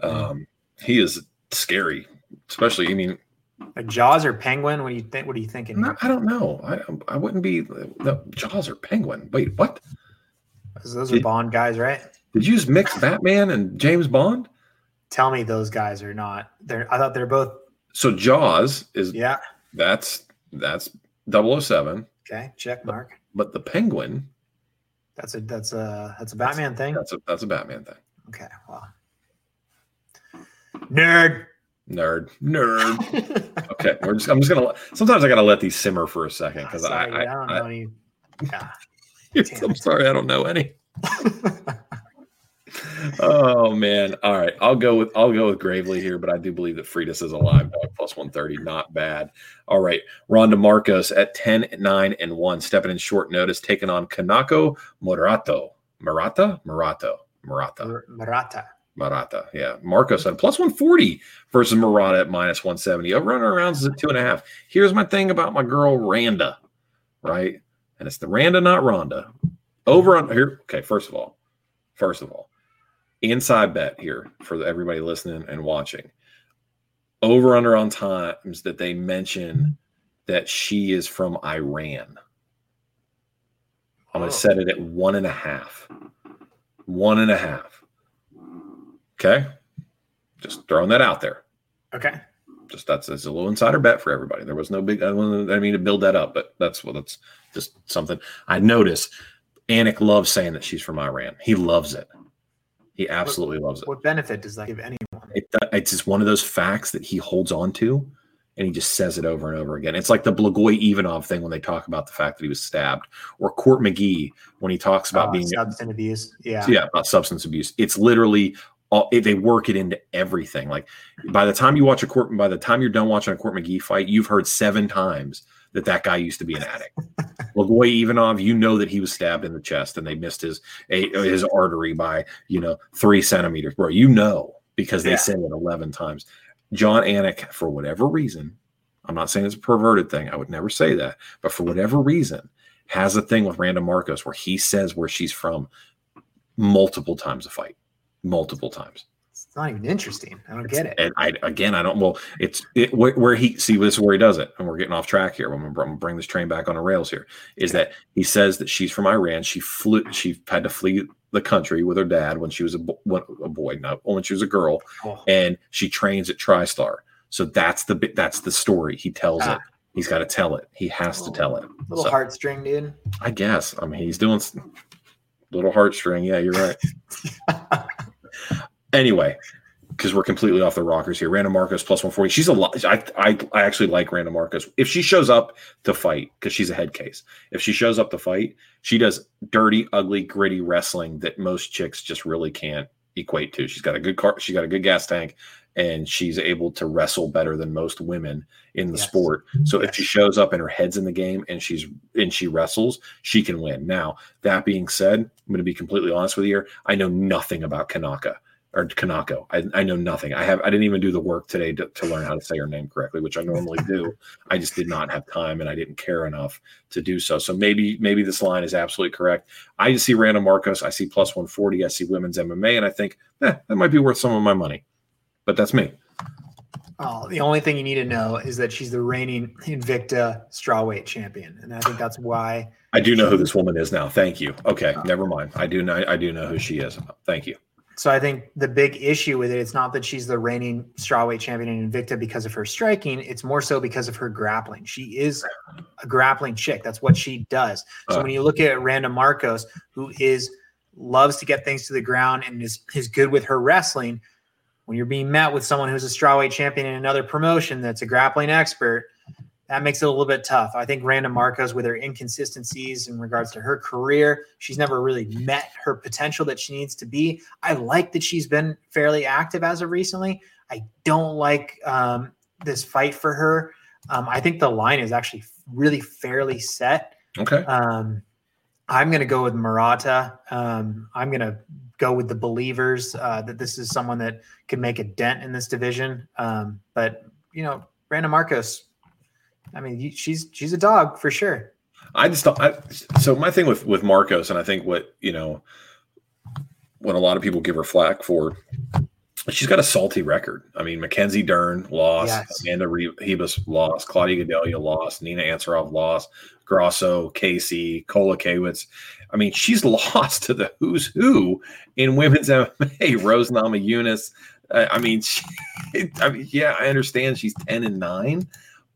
Mm-hmm. Um, mm-hmm. He is scary, especially. I mean, like Jaws or Penguin? What do you think? What are you thinking? No, I don't know. I I wouldn't be the Jaws or Penguin. Wait, what? Those did, are Bond guys, right? Did you just mix Batman and James Bond? Tell me those guys are not. They're. I thought they're both. So Jaws is. Yeah. That's that's 007. Okay, check mark. But, but the Penguin. That's a that's a that's a Batman that's, thing. That's a that's a Batman thing. Okay, well, nerd. Nerd, nerd. okay, we're just. I'm just gonna. Sometimes I gotta let these simmer for a second ah, because I, I, I, don't know any. Yeah. I'm sorry, I don't know any. oh man! All right, I'll go with I'll go with Gravely here, but I do believe that Freitas is a live dog plus 130. Not bad. All right, Ronda Markos at 10, 9, and 1, stepping in short notice, taking on Kanako Murato. Murata? Murato. Murata. Murata. Murata. Yeah. Markos at plus 140 versus Murata at minus 170. Over running around is at two and a half. Here's my thing about my girl Randa, right? And it's the Randa, not Ronda. Over on here. Okay. First of all, first of all, inside bet here for everybody listening and watching. Over under on times that they mention that she is from Iran. I'm going to oh. set it at one and a half. One and a half. Okay. Just throwing that out there. Okay. Just that's, that's a little insider bet for everybody. There was no big, I, mean to build that up, but that's what that's just something I notice. Anik loves saying that she's from Iran. He loves it. He absolutely what, loves it. What benefit does that give anyone? It, it's just one of those facts that he holds on to and he just says it over and over again. It's like the Blagoy Ivanov thing when they talk about the fact that he was stabbed, or Court McGee when he talks about uh, being substance abuse. Yeah, yeah, about substance abuse. It's literally all, eh, they work it into everything. Like by the time you watch a court, by the time you're done watching a Court McGee fight, you've heard seven times that that guy used to be an addict. Blagoy Ivanov, you know that he was stabbed in the chest and they missed his eh, his artery by you know three centimeters, bro. You know because they yeah. said it eleven times. John Anik, for whatever reason, I'm not saying it's a perverted thing. I would never say that, but for whatever reason, has a thing with Randa Markos where he says where she's from multiple times a fight multiple times. It's not even interesting. I don't get it. And I again, I don't. Well, it's it, where, where, he see this is where he does it, and we're getting off track here. I'm gonna, I'm gonna bring this train back on the rails. Here is that he says that she's from Iran. She flew. She had to flee the country with her dad when she was a, a boy, not when she was a girl, oh. and she trains at TriStar. So that's the that's the story. He tells ah. it. He's got to tell it. He has oh, to tell it. Little so, heartstring, dude. I guess. I mean, he's doing little heartstring. Yeah, you're right. Anyway, because we're completely off the rockers here. Randa Markos plus 140. She's a lot. I, I, I actually like Randa Markos. If she shows up to fight, because she's a head case, if she shows up to fight, she does dirty, ugly, gritty wrestling that most chicks just really can't equate to. She's got a good car, she's got a good gas tank, and she's able to wrestle better than most women in the yes. sport. So yes. if she shows up and her head's in the game and she's and she wrestles, she can win. Now, that being said, I'm going to be completely honest with you here. I know nothing about Kanaka or Kanako. I, I know nothing. I have I didn't even do the work today to, to learn how to say her name correctly, which I normally do. I just did not have time and I didn't care enough to do so. So maybe maybe this line is absolutely correct. I just see Randa Markos. I see plus 140. I see women's MMA, and I think eh, that might be worth some of my money. But that's me. Oh, the only thing you need to know is that she's the reigning Invicta strawweight champion, and I think that's why. I do know who this woman is now. Thank you. Okay, uh, never mind. I do know. I do know who she is. Thank you. So I think the big issue with it, it's not that she's the reigning strawweight champion in Invicta because of her striking. It's more so because of her grappling. She is a grappling chick. That's what she does. So uh, when you look at Randa Markos, who is loves to get things to the ground and is, is good with her wrestling, when you're being met with someone who's a strawweight champion in another promotion that's a grappling expert, that makes it a little bit tough. I think Randa Markos, with her inconsistencies in regards to her career, she's never really met her potential that she needs to be. I like that she's been fairly active as of recently. I don't like um, this fight for her. Um, I think the line is actually really fairly set. Okay. Um, I'm going to go with Murata. Um, I'm going to go with the believers uh, that this is someone that could make a dent in this division. Um, but you know, Randa Markos, I mean, she's she's a dog for sure. I just don't. I, so my thing with with Markos, and I think what you know, when a lot of people give her flack for, she's got a salty record. I mean, Mackenzie Dern lost, yes. Amanda Ribas lost, Claudia Gadelha lost, Nina Ansaroff lost, Grasso, Casey, Kowalkiewicz. I mean, she's lost to the who's who in women's MMA. Rose Namajunas. Uh, I mean, she, I mean, yeah, I understand she's ten and nine,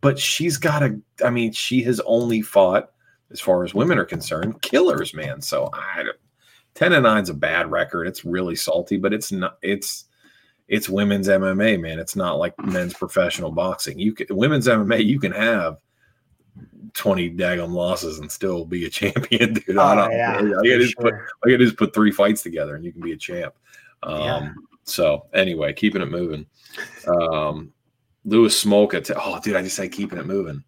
but she's got a. I mean, she has only fought, as far as women are concerned, killers, man. So I, ten and nine's a bad record. It's really salty, but it's not. It's it's women's MMA, man. It's not like men's professional boxing. You can women's MMA. You can have 20 daggum losses and still be a champion, dude. Oh, I, yeah, I, gotta just sure. put, I just put three fights together and you can be a champ. Um, yeah. So anyway, keeping it moving. Um, Louis Smolka. T- oh, dude, I just say keeping it moving.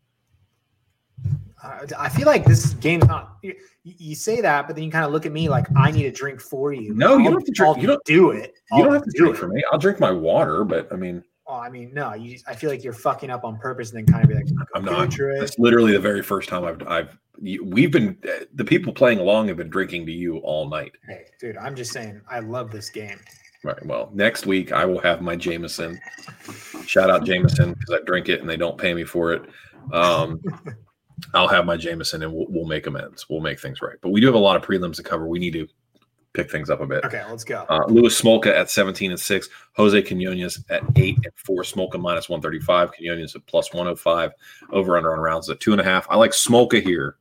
Uh, I feel like this game's not. You, you, say that, but then you kind of look at me like I need a drink for you. No, you don't have to drink. You don't do it. You I'll don't have to do drink it for me. I'll drink my water, but I mean. Oh, I mean, no. You, I feel like you're fucking up on purpose, and then kind of be like, "I'm not." That's literally the very first time I've, I've, we've been, the people playing along have been drinking to you all night. Hey, dude, I'm just saying, I love this game. Right. Well, next week I will have my Jameson. Shout out Jameson because I drink it and they don't pay me for it. Um, I'll have my Jameson and we'll, we'll, make amends. We'll make things right. But we do have a lot of prelims to cover. We need to pick things up a bit. Okay, let's go. Uh, Louis Smolka at 17 and 6. Jose Quinones at 8 and 4. Smolka minus 135. Quinones at plus 105. Over under on rounds at 2.5. I like Smolka here.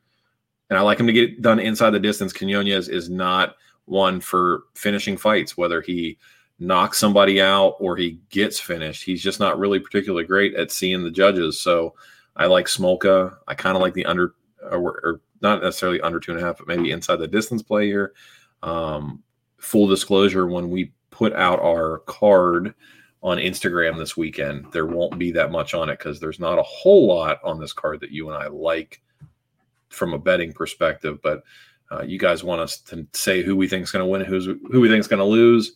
And I like him to get done inside the distance. Quinones is not one for finishing fights, whether he knocks somebody out or he gets finished. He's just not really particularly great at seeing the judges. So I like Smolka. I kind of like the under or, or, not necessarily under two and a half, but maybe inside the distance play here. Um, full disclosure: when we put out our card on Instagram this weekend, there won't be that much on it because there's not a whole lot on this card that you and I like from a betting perspective. But uh, you guys want us to say who we think is going to win, who's who we think is going to lose.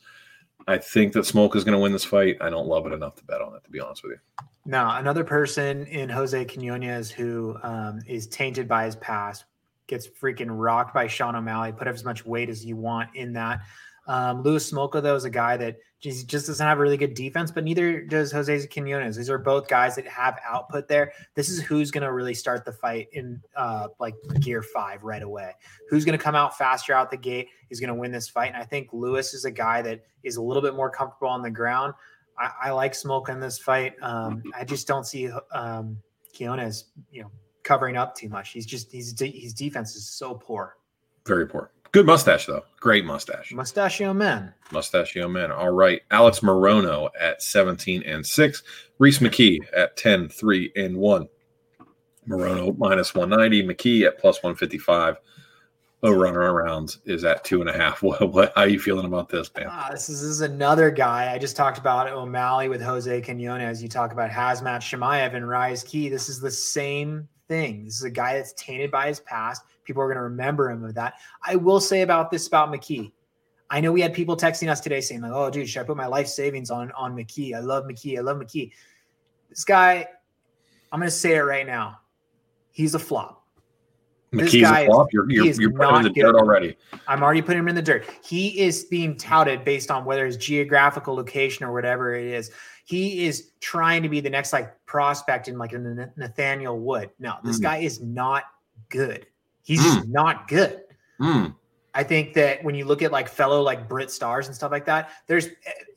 I think that Smoke is going to win this fight. I don't love it enough to bet on it, to be honest with you. Now, another person in Jose Quinones who um, is tainted by his past gets freaking rocked by Sean O'Malley. Put up as much weight as you want in that. Um, Louis Smolka, though, is a guy that just, just doesn't have really good defense, but neither does Jose Quinones. These are both guys that have output there. This is who's going to really start the fight in uh, like gear five right away. Who's going to come out faster out the gate is going to win this fight. And I think Louis is a guy that is a little bit more comfortable on the ground. I, I like Smoke in this fight. Um, I just don't see um, Quinones, you know, covering up too much. He's just he's his defense is so poor. Very poor. Good mustache though. Great mustache. Mustachio man. Mustachio man. All right. Alex Morono at 17 and 6. Rhys McKee at 10, 3 and 1. Morono minus 190. McKee at plus 155. Over on rounds is at two and a half. What, what how are you feeling about this, man? Ah, this, is, this is another guy. I just talked about O'Malley with Jose Quinones. You talk about Khamzat Chimaev and Rise Key. This is the same thing. This is a guy that's tainted by his past. People are going to remember him of that. I will say about this about McKee. I know we had people texting us today saying like, "Oh, dude, should I put my life savings on on McKee? I love McKee. I love McKee." This guy, I'm going to say it right now. He's a flop. McKee's a flop. You're you're, you're putting in the dirt already. I'm already putting him in the dirt. He is being touted based on whether his geographical location or whatever it is. he is trying to be the next like prospect in like a Nathaniel Wood. No, this mm. guy is not good. He's mm. not good. Mm. I think that when you look at like fellow like Brit stars and stuff like that, there's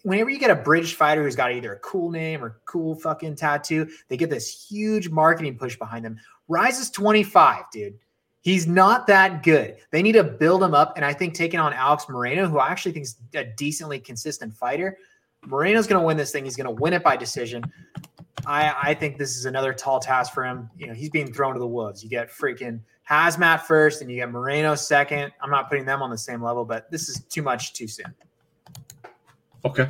whenever you get a British fighter who's got either a cool name or cool fucking tattoo, they get this huge marketing push behind them. Rise is 25, dude. He's not that good. They need to build him up. And I think taking on Alex Moreno, who I actually think is a decently consistent fighter, Moreno's going to win this thing. He's going to win it by decision. I, I think this is another tall task for him. You know, he's being thrown to the wolves. You get freaking Hazmat first, and you get Moreno second. I'm not putting them on the same level, but this is too much too soon. Okay.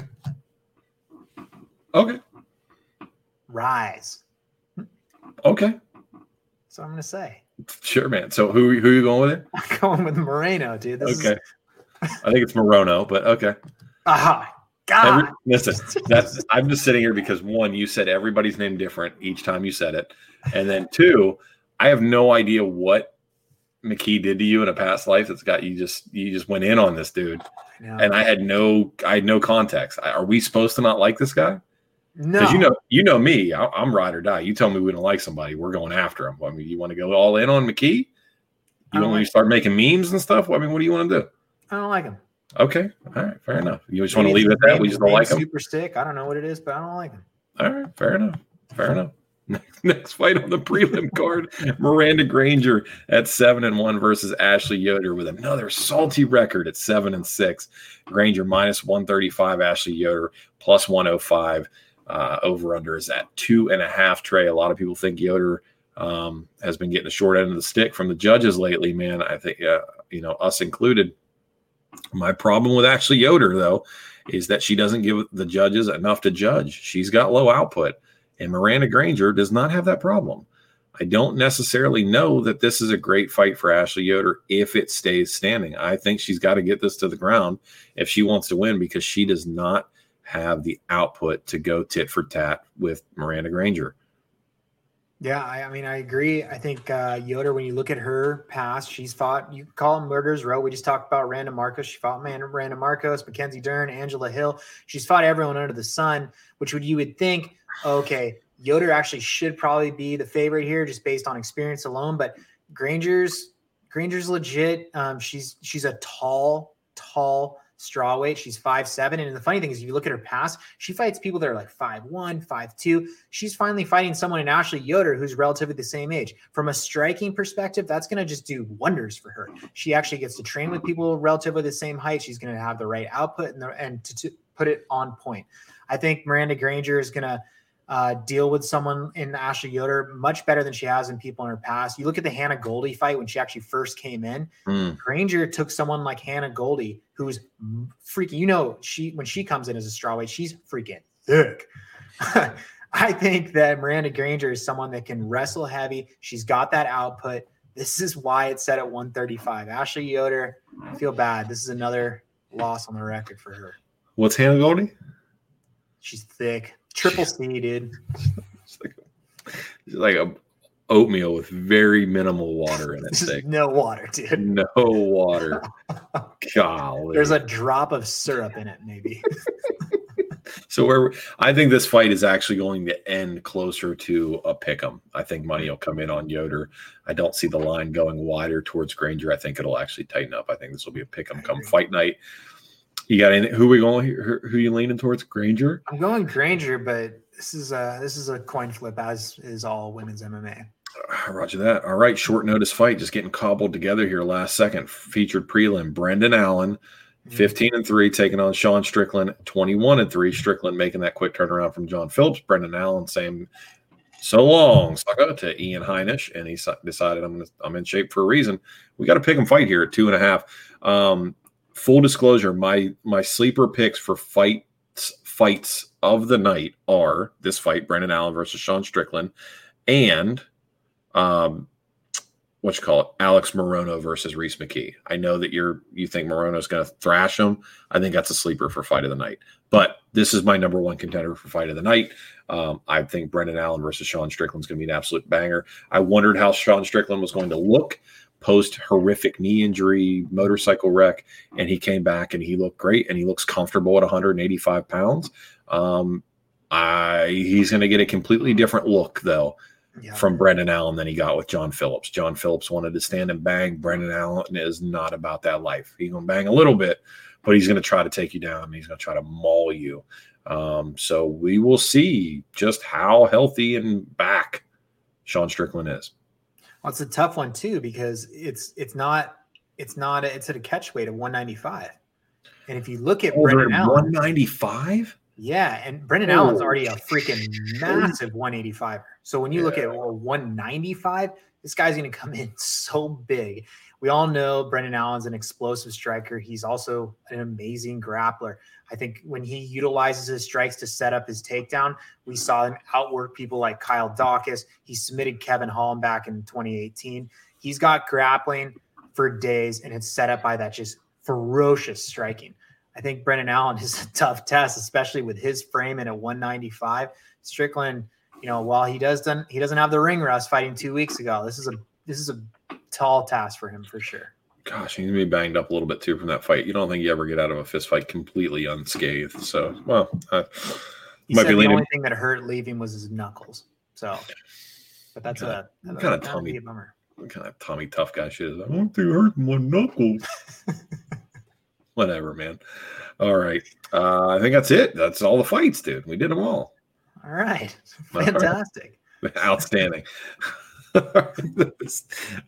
Okay. Rise. Okay. So I'm gonna say. Sure, man. So who who are you going with it? I'm going with Moreno, dude. This okay. Is... I think it's Morono, but okay. Aha. God. Every, listen, that's I'm just sitting here because one, you said everybody's name different each time you said it, and then two, I have no idea what McKee did to you in a past life that's got you just you just went in on this dude, and I had no I had no context. Are we supposed to not like this guy? No, because you know you know me. I, am ride or die. You tell me we don't like somebody, we're going after him. I mean, you want to go all in on McKee? You want like to start making memes and stuff? I mean, what do you want to do? I don't like him. Okay, all right, fair enough. You just want to leave it at that. We just don't like him. Super stick. I don't know what it is, but I don't like him. All right, fair enough. Fair enough. Next fight on the prelim card, Miranda Granger at seven and one versus Ashley Yoder with another salty record at seven and six. Granger minus one thirty five, Ashley Yoder plus one hundred five. Uh, over under is at two and a half. Trey, a lot of people think Yoder um, has been getting the short end of the stick from the judges lately. Man, I think uh, you know us included. My problem with Ashley Yoder though is that she doesn't give the judges enough to judge. She's got low output. And Miranda Granger does not have that problem. I don't necessarily know that this is a great fight for Ashley Yoder if it stays standing. I think she's got to get this to the ground if she wants to win because she does not have the output to go tit for tat with Miranda Granger. Yeah, I, I, mean, I agree. I think uh, Yoder, when you look at her past, she's fought, you call them murders row. We just talked about Randa Markos. She fought man, Randa Markos, Mackenzie Dern, Angela Hill. She's fought everyone under the sun, which would you would think, okay, Yoder actually should probably be the favorite here just based on experience alone. But Granger's Granger's legit. Um, she's she's a tall, tall straw weight. She's five seven. And the funny thing is, if you look at her past, she fights people that are like five one, five two. She's finally fighting someone in Ashley Yoder who's relatively the same age. From a striking perspective, that's going to just do wonders for her. She actually gets to train with people relatively the same height. She's going to have the right output and the, and to, to put it on point. I think Miranda Granger is going to uh, deal with someone in Ashley Yoder much better than she has in people in her past. You look at the Hannah Goldy fight when she actually first came in. Mm. Granger took someone like Hannah Goldy, who's freaking. You know, she when she comes in as a strawweight, she's freaking thick. I think that Miranda Granger is someone that can wrestle heavy. She's got that output. This is why it's set at 135. Ashley Yoder, I feel bad. This is another loss on the record for her. What's Hannah Goldy? She's thick. Triple C, dude. it's like, it's like a oatmeal with very minimal water in it. no water, dude. No water. Golly. There's a drop of syrup in it, maybe. so where I think this fight is actually going to end closer to a pick'em. I think money will come in on Yoder. I don't see the line going wider towards Granger. I think it'll actually tighten up. I think this will be a pick'em come fight night. You got any? Who we going? Who, who you leaning towards? Granger. I'm going Granger, but this is a this is a coin flip, as is all women's MMA. Roger that. All right, short notice fight, just getting cobbled together here last second. Featured prelim, Brendan Allen, mm-hmm. 15 and 3, taking on Sean Strickland, 21 and 3. Strickland making that quick turnaround from John Phillips. Brendan Allen saying, so long, sucker, to Ian Heinisch. And he decided I'm, gonna, I'm in shape for a reason. We got to pick him fight here at two and a half. Um, full disclosure, my my sleeper picks for fights fights of the night are this fight, Brendan Allen versus Sean Strickland, and um what you call it, Alex Morono versus Rhys McKee. I know that you're you think Morono's going to thrash him. I think that's a sleeper for fight of the night. But this is my number one contender for fight of the night. Um, I think Brendan Allen versus Sean Strickland is going to be an absolute banger. I wondered how Sean Strickland was going to look post horrific knee injury, motorcycle wreck, and he came back and he looked great and he looks comfortable at 185 pounds. Um, I he's going to get a completely different look though yeah. from Brendan Allen than he got with John Phillips. John Phillips wanted to stand and bang. Brendan Allen is not about that life. He's going to bang a little bit, but he's going to try to take you down. He's going to try to maul you. Um, so we will see just how healthy and back Sean Strickland is. Well, it's a tough one too because it's it's not it's not a, it's at a catch weight of 195. And if you look at Brendan Allen, 195. Yeah, and Brendan oh. Allen's already a freaking massive 185. So when you yeah. look at 195, this guy's going to come in so big. We all know Brendan Allen's an explosive striker. He's also an amazing grappler. I think when he utilizes his strikes to set up his takedown, we saw him outwork people like Kyle Daukaus. He submitted Kevin Holland back in 2018. He's got grappling for days, and it's set up by that just ferocious striking. I think Brendan Allen is a tough test, especially with his frame and at 195. Strickland, you know, while he does done, he doesn't have the ring rust fighting two weeks ago. This is a this is a tall task for him for sure. Gosh, he's gonna be banged up a little bit too from that fight. You don't think you ever get out of a fist fight completely unscathed. So, well, uh, he might said be the leaning. only thing that hurt leaving was his knuckles. So, but that's kind a, a kind of Tommy bummer. What Kind of Tommy tough guy shit. I want to hurt my knuckles. whatever, man. All right. Uh, I think that's it. That's all the fights, dude. We did them all. All right. Fantastic. All right. Outstanding.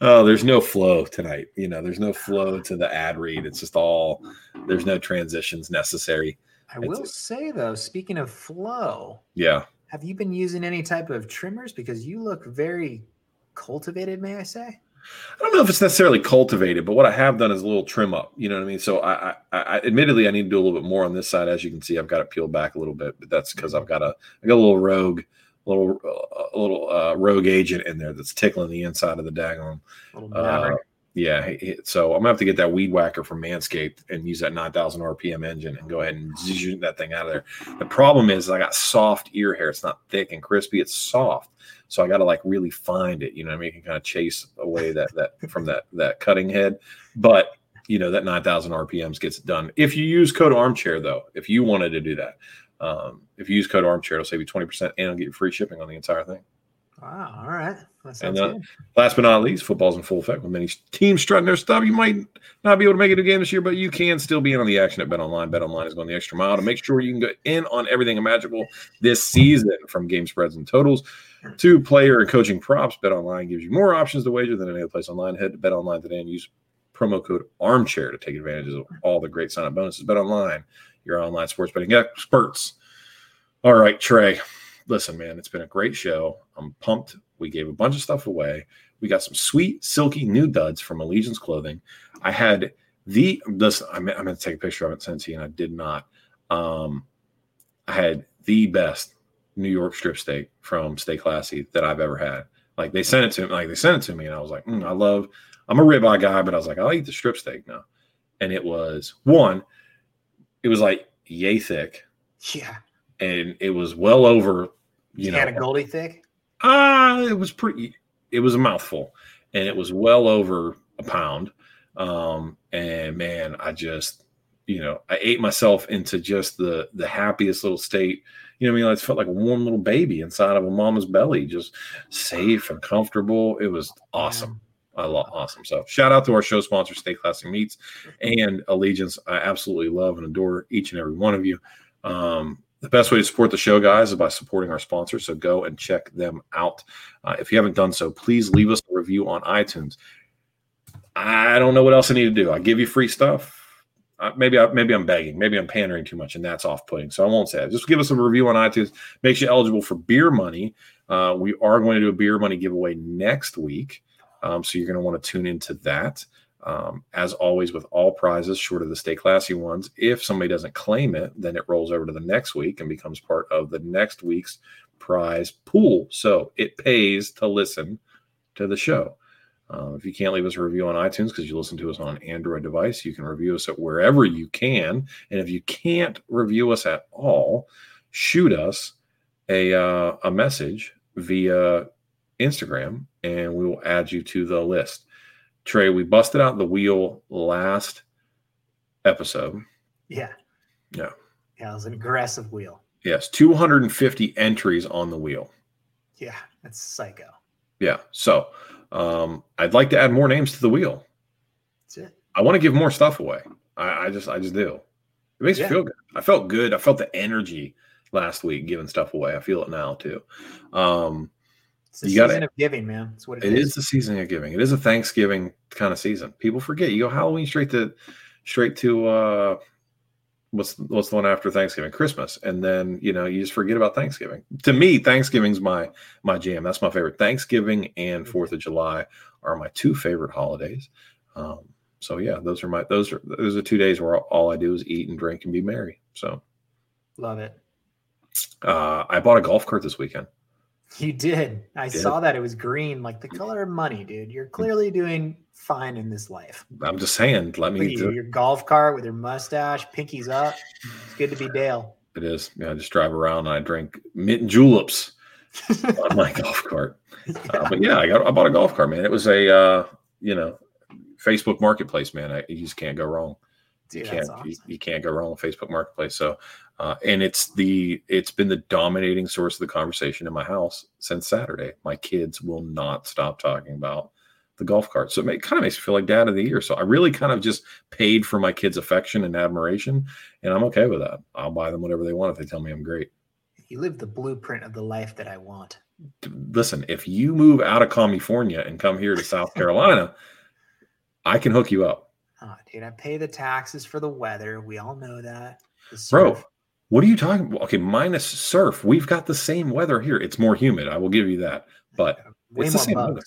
oh, there's no flow tonight. You know, there's no flow to the ad read. It's just all there's no transitions necessary. I will say though, speaking of flow, yeah. Have you been using any type of trimmers? Because you look very cultivated, may I say? I don't know if it's necessarily cultivated, but what I have done is a little trim up. You know what I mean? So I, I, I admittedly I need to do a little bit more on this side. As you can see, I've got it peeled back a little bit, but that's because I've got a I got a little rogue, a little uh, a little uh, rogue agent in there that's tickling the inside of the daggone. Uh, yeah, so I'm gonna have to get that weed whacker from Manscaped and use that 9,000 RPM engine and go ahead and shoot that thing out of there. The problem is I got soft ear hair. It's not thick and crispy. It's soft. So I got to like really find it. You know, I mean, you can kind of chase away that that from that that cutting head, but you know that 9,000 RPMs gets it done. If you use code Armchair, though, if you wanted to do that, um, if you use code Armchair, it'll save you 20% and it'll get you free shipping on the entire thing. Wow. All right. and uh, last but not least, football's in full effect with many teams strutting their stuff. You might not be able to make it a game this year, but you can still be in on the action at Bet Online. Bet Online is going the extra mile to make sure you can get in on everything imaginable this season from game spreads and totals to player and coaching props. Bet Online gives you more options to wager than any other place online. Head to Bet Online today and use promo code Armchair to take advantage of all the great sign up bonuses. Bet Online, your online sports betting experts. All right, Trey listen, man, it's been a great show. I'm pumped. We gave a bunch of stuff away. We got some sweet, silky new duds from Allegiance Clothing. I had the this. I'm, I'm going to take a picture of it since you, and I did not. Um, I had the best New York strip steak from Stay Classy that I've ever had. Like they sent it to me, like they sent it to me, and I was like, mm, I love. I'm a ribeye guy, but I was like, I'll eat the strip steak now. And it was one. It was like yay thick. Yeah. And it was well over you, you know, had a Goldy thick. Ah, uh, it was pretty. It was a mouthful, and it was well over a pound. Um, and man, I just, you know, I ate myself into just the the happiest little state. You know, I mean, I felt like a warm little baby inside of a mama's belly, just safe and comfortable. It was awesome. I love awesome. So shout out to our show sponsor, Stay Classy Meats and Allegiance. I absolutely love and adore each and every one of you. Um, the best way to support the show, guys, is by supporting our sponsors. So go and check them out. Uh, if you haven't done so, please leave us a review on iTunes. I don't know what else I need to do. I give you free stuff. Uh, maybe I, maybe I'm begging. Maybe I'm pandering too much, and that's off-putting. So I won't say that. Just give us a review on iTunes. Makes you eligible for beer money. Uh, we are going to do a beer money giveaway next week, um, so you're going to want to tune into that. Um, as always, with all prizes, short of the stay classy ones, if somebody doesn't claim it, then it rolls over to the next week and becomes part of the next week's prize pool. So it pays to listen to the show. Uh, if you can't leave us a review on iTunes because you listen to us on an Android device, you can review us at wherever you can. And if you can't review us at all, shoot us a, uh, a message via Instagram and we will add you to the list. Trey, we busted out the wheel last episode. Yeah. Yeah. Yeah, it was an aggressive wheel. Yes, 250 entries on the wheel. Yeah, that's psycho. Yeah. So um, I'd like to add more names to the wheel. That's it. I want to give more stuff away. I, I just I just do. It makes yeah. me feel good. I felt good. I felt the energy last week giving stuff away. I feel it now too. Um, it's the you season gotta, of giving, man. That's what it, it is. is. the season of giving. It is a Thanksgiving kind of season. People forget. You go Halloween straight to straight to uh what's what's the one after Thanksgiving? Christmas. And then, you know, you just forget about Thanksgiving. To me, Thanksgiving's my my jam. That's my favorite. Thanksgiving and mm-hmm. Fourth of July are my two favorite holidays. Um, so yeah, those are my those are those are two days where all I do is eat and drink and be merry. So love it. Uh, I bought a golf cart this weekend. You did. I did. saw that it was green, like the color of money, dude. You're clearly doing fine in this life. I'm just saying. Let me. You, your golf cart with your mustache, pinkies up. It's good to be Dale. It is. Yeah, I just drive around and I drink mint juleps on my golf cart. Yeah. Uh, but yeah, I got. I bought a golf cart, man. It was a, uh, you know, Facebook Marketplace, man. I, you just can't go wrong. Dude, you can't awesome. you, you, can't go wrong with Facebook Marketplace. So, uh, and it's the it's been the dominating source of the conversation in my house since Saturday. My kids will not stop talking about the golf cart. So it, it kind of makes me feel like dad of the year. So I really kind of just paid for my kids' affection and admiration, and I'm okay with that. I'll buy them whatever they want if they tell me I'm great. You live the blueprint of the life that I want. Listen, if you move out of California and come here to South Carolina, I can hook you up. Oh, dude, I pay the taxes for the weather. We all know that. Bro, what are you talking about? Okay, minus surf. We've got the same weather here. It's more humid. I will give you that. But it's the same bugs. weather.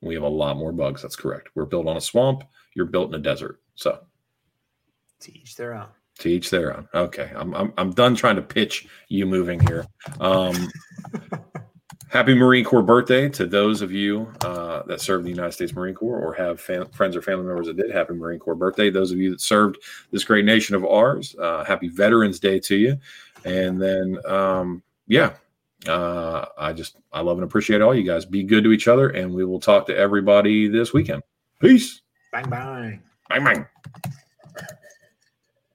We have a lot more bugs. That's correct. We're built on a swamp. You're built in a desert. So to each their own. To each their own. Okay. I'm I'm, I'm done trying to pitch you moving here. Um Happy Marine Corps birthday to those of you uh, that served the United States Marine Corps or have fam- friends or family members that did. Happy Marine Corps birthday. Those of you that served this great nation of ours, uh, happy Veterans Day to you. And then, um, yeah, uh, I just, I love and appreciate all you guys. Be good to each other, and we will talk to everybody this weekend. Peace. Bang, bang. Bang, bang.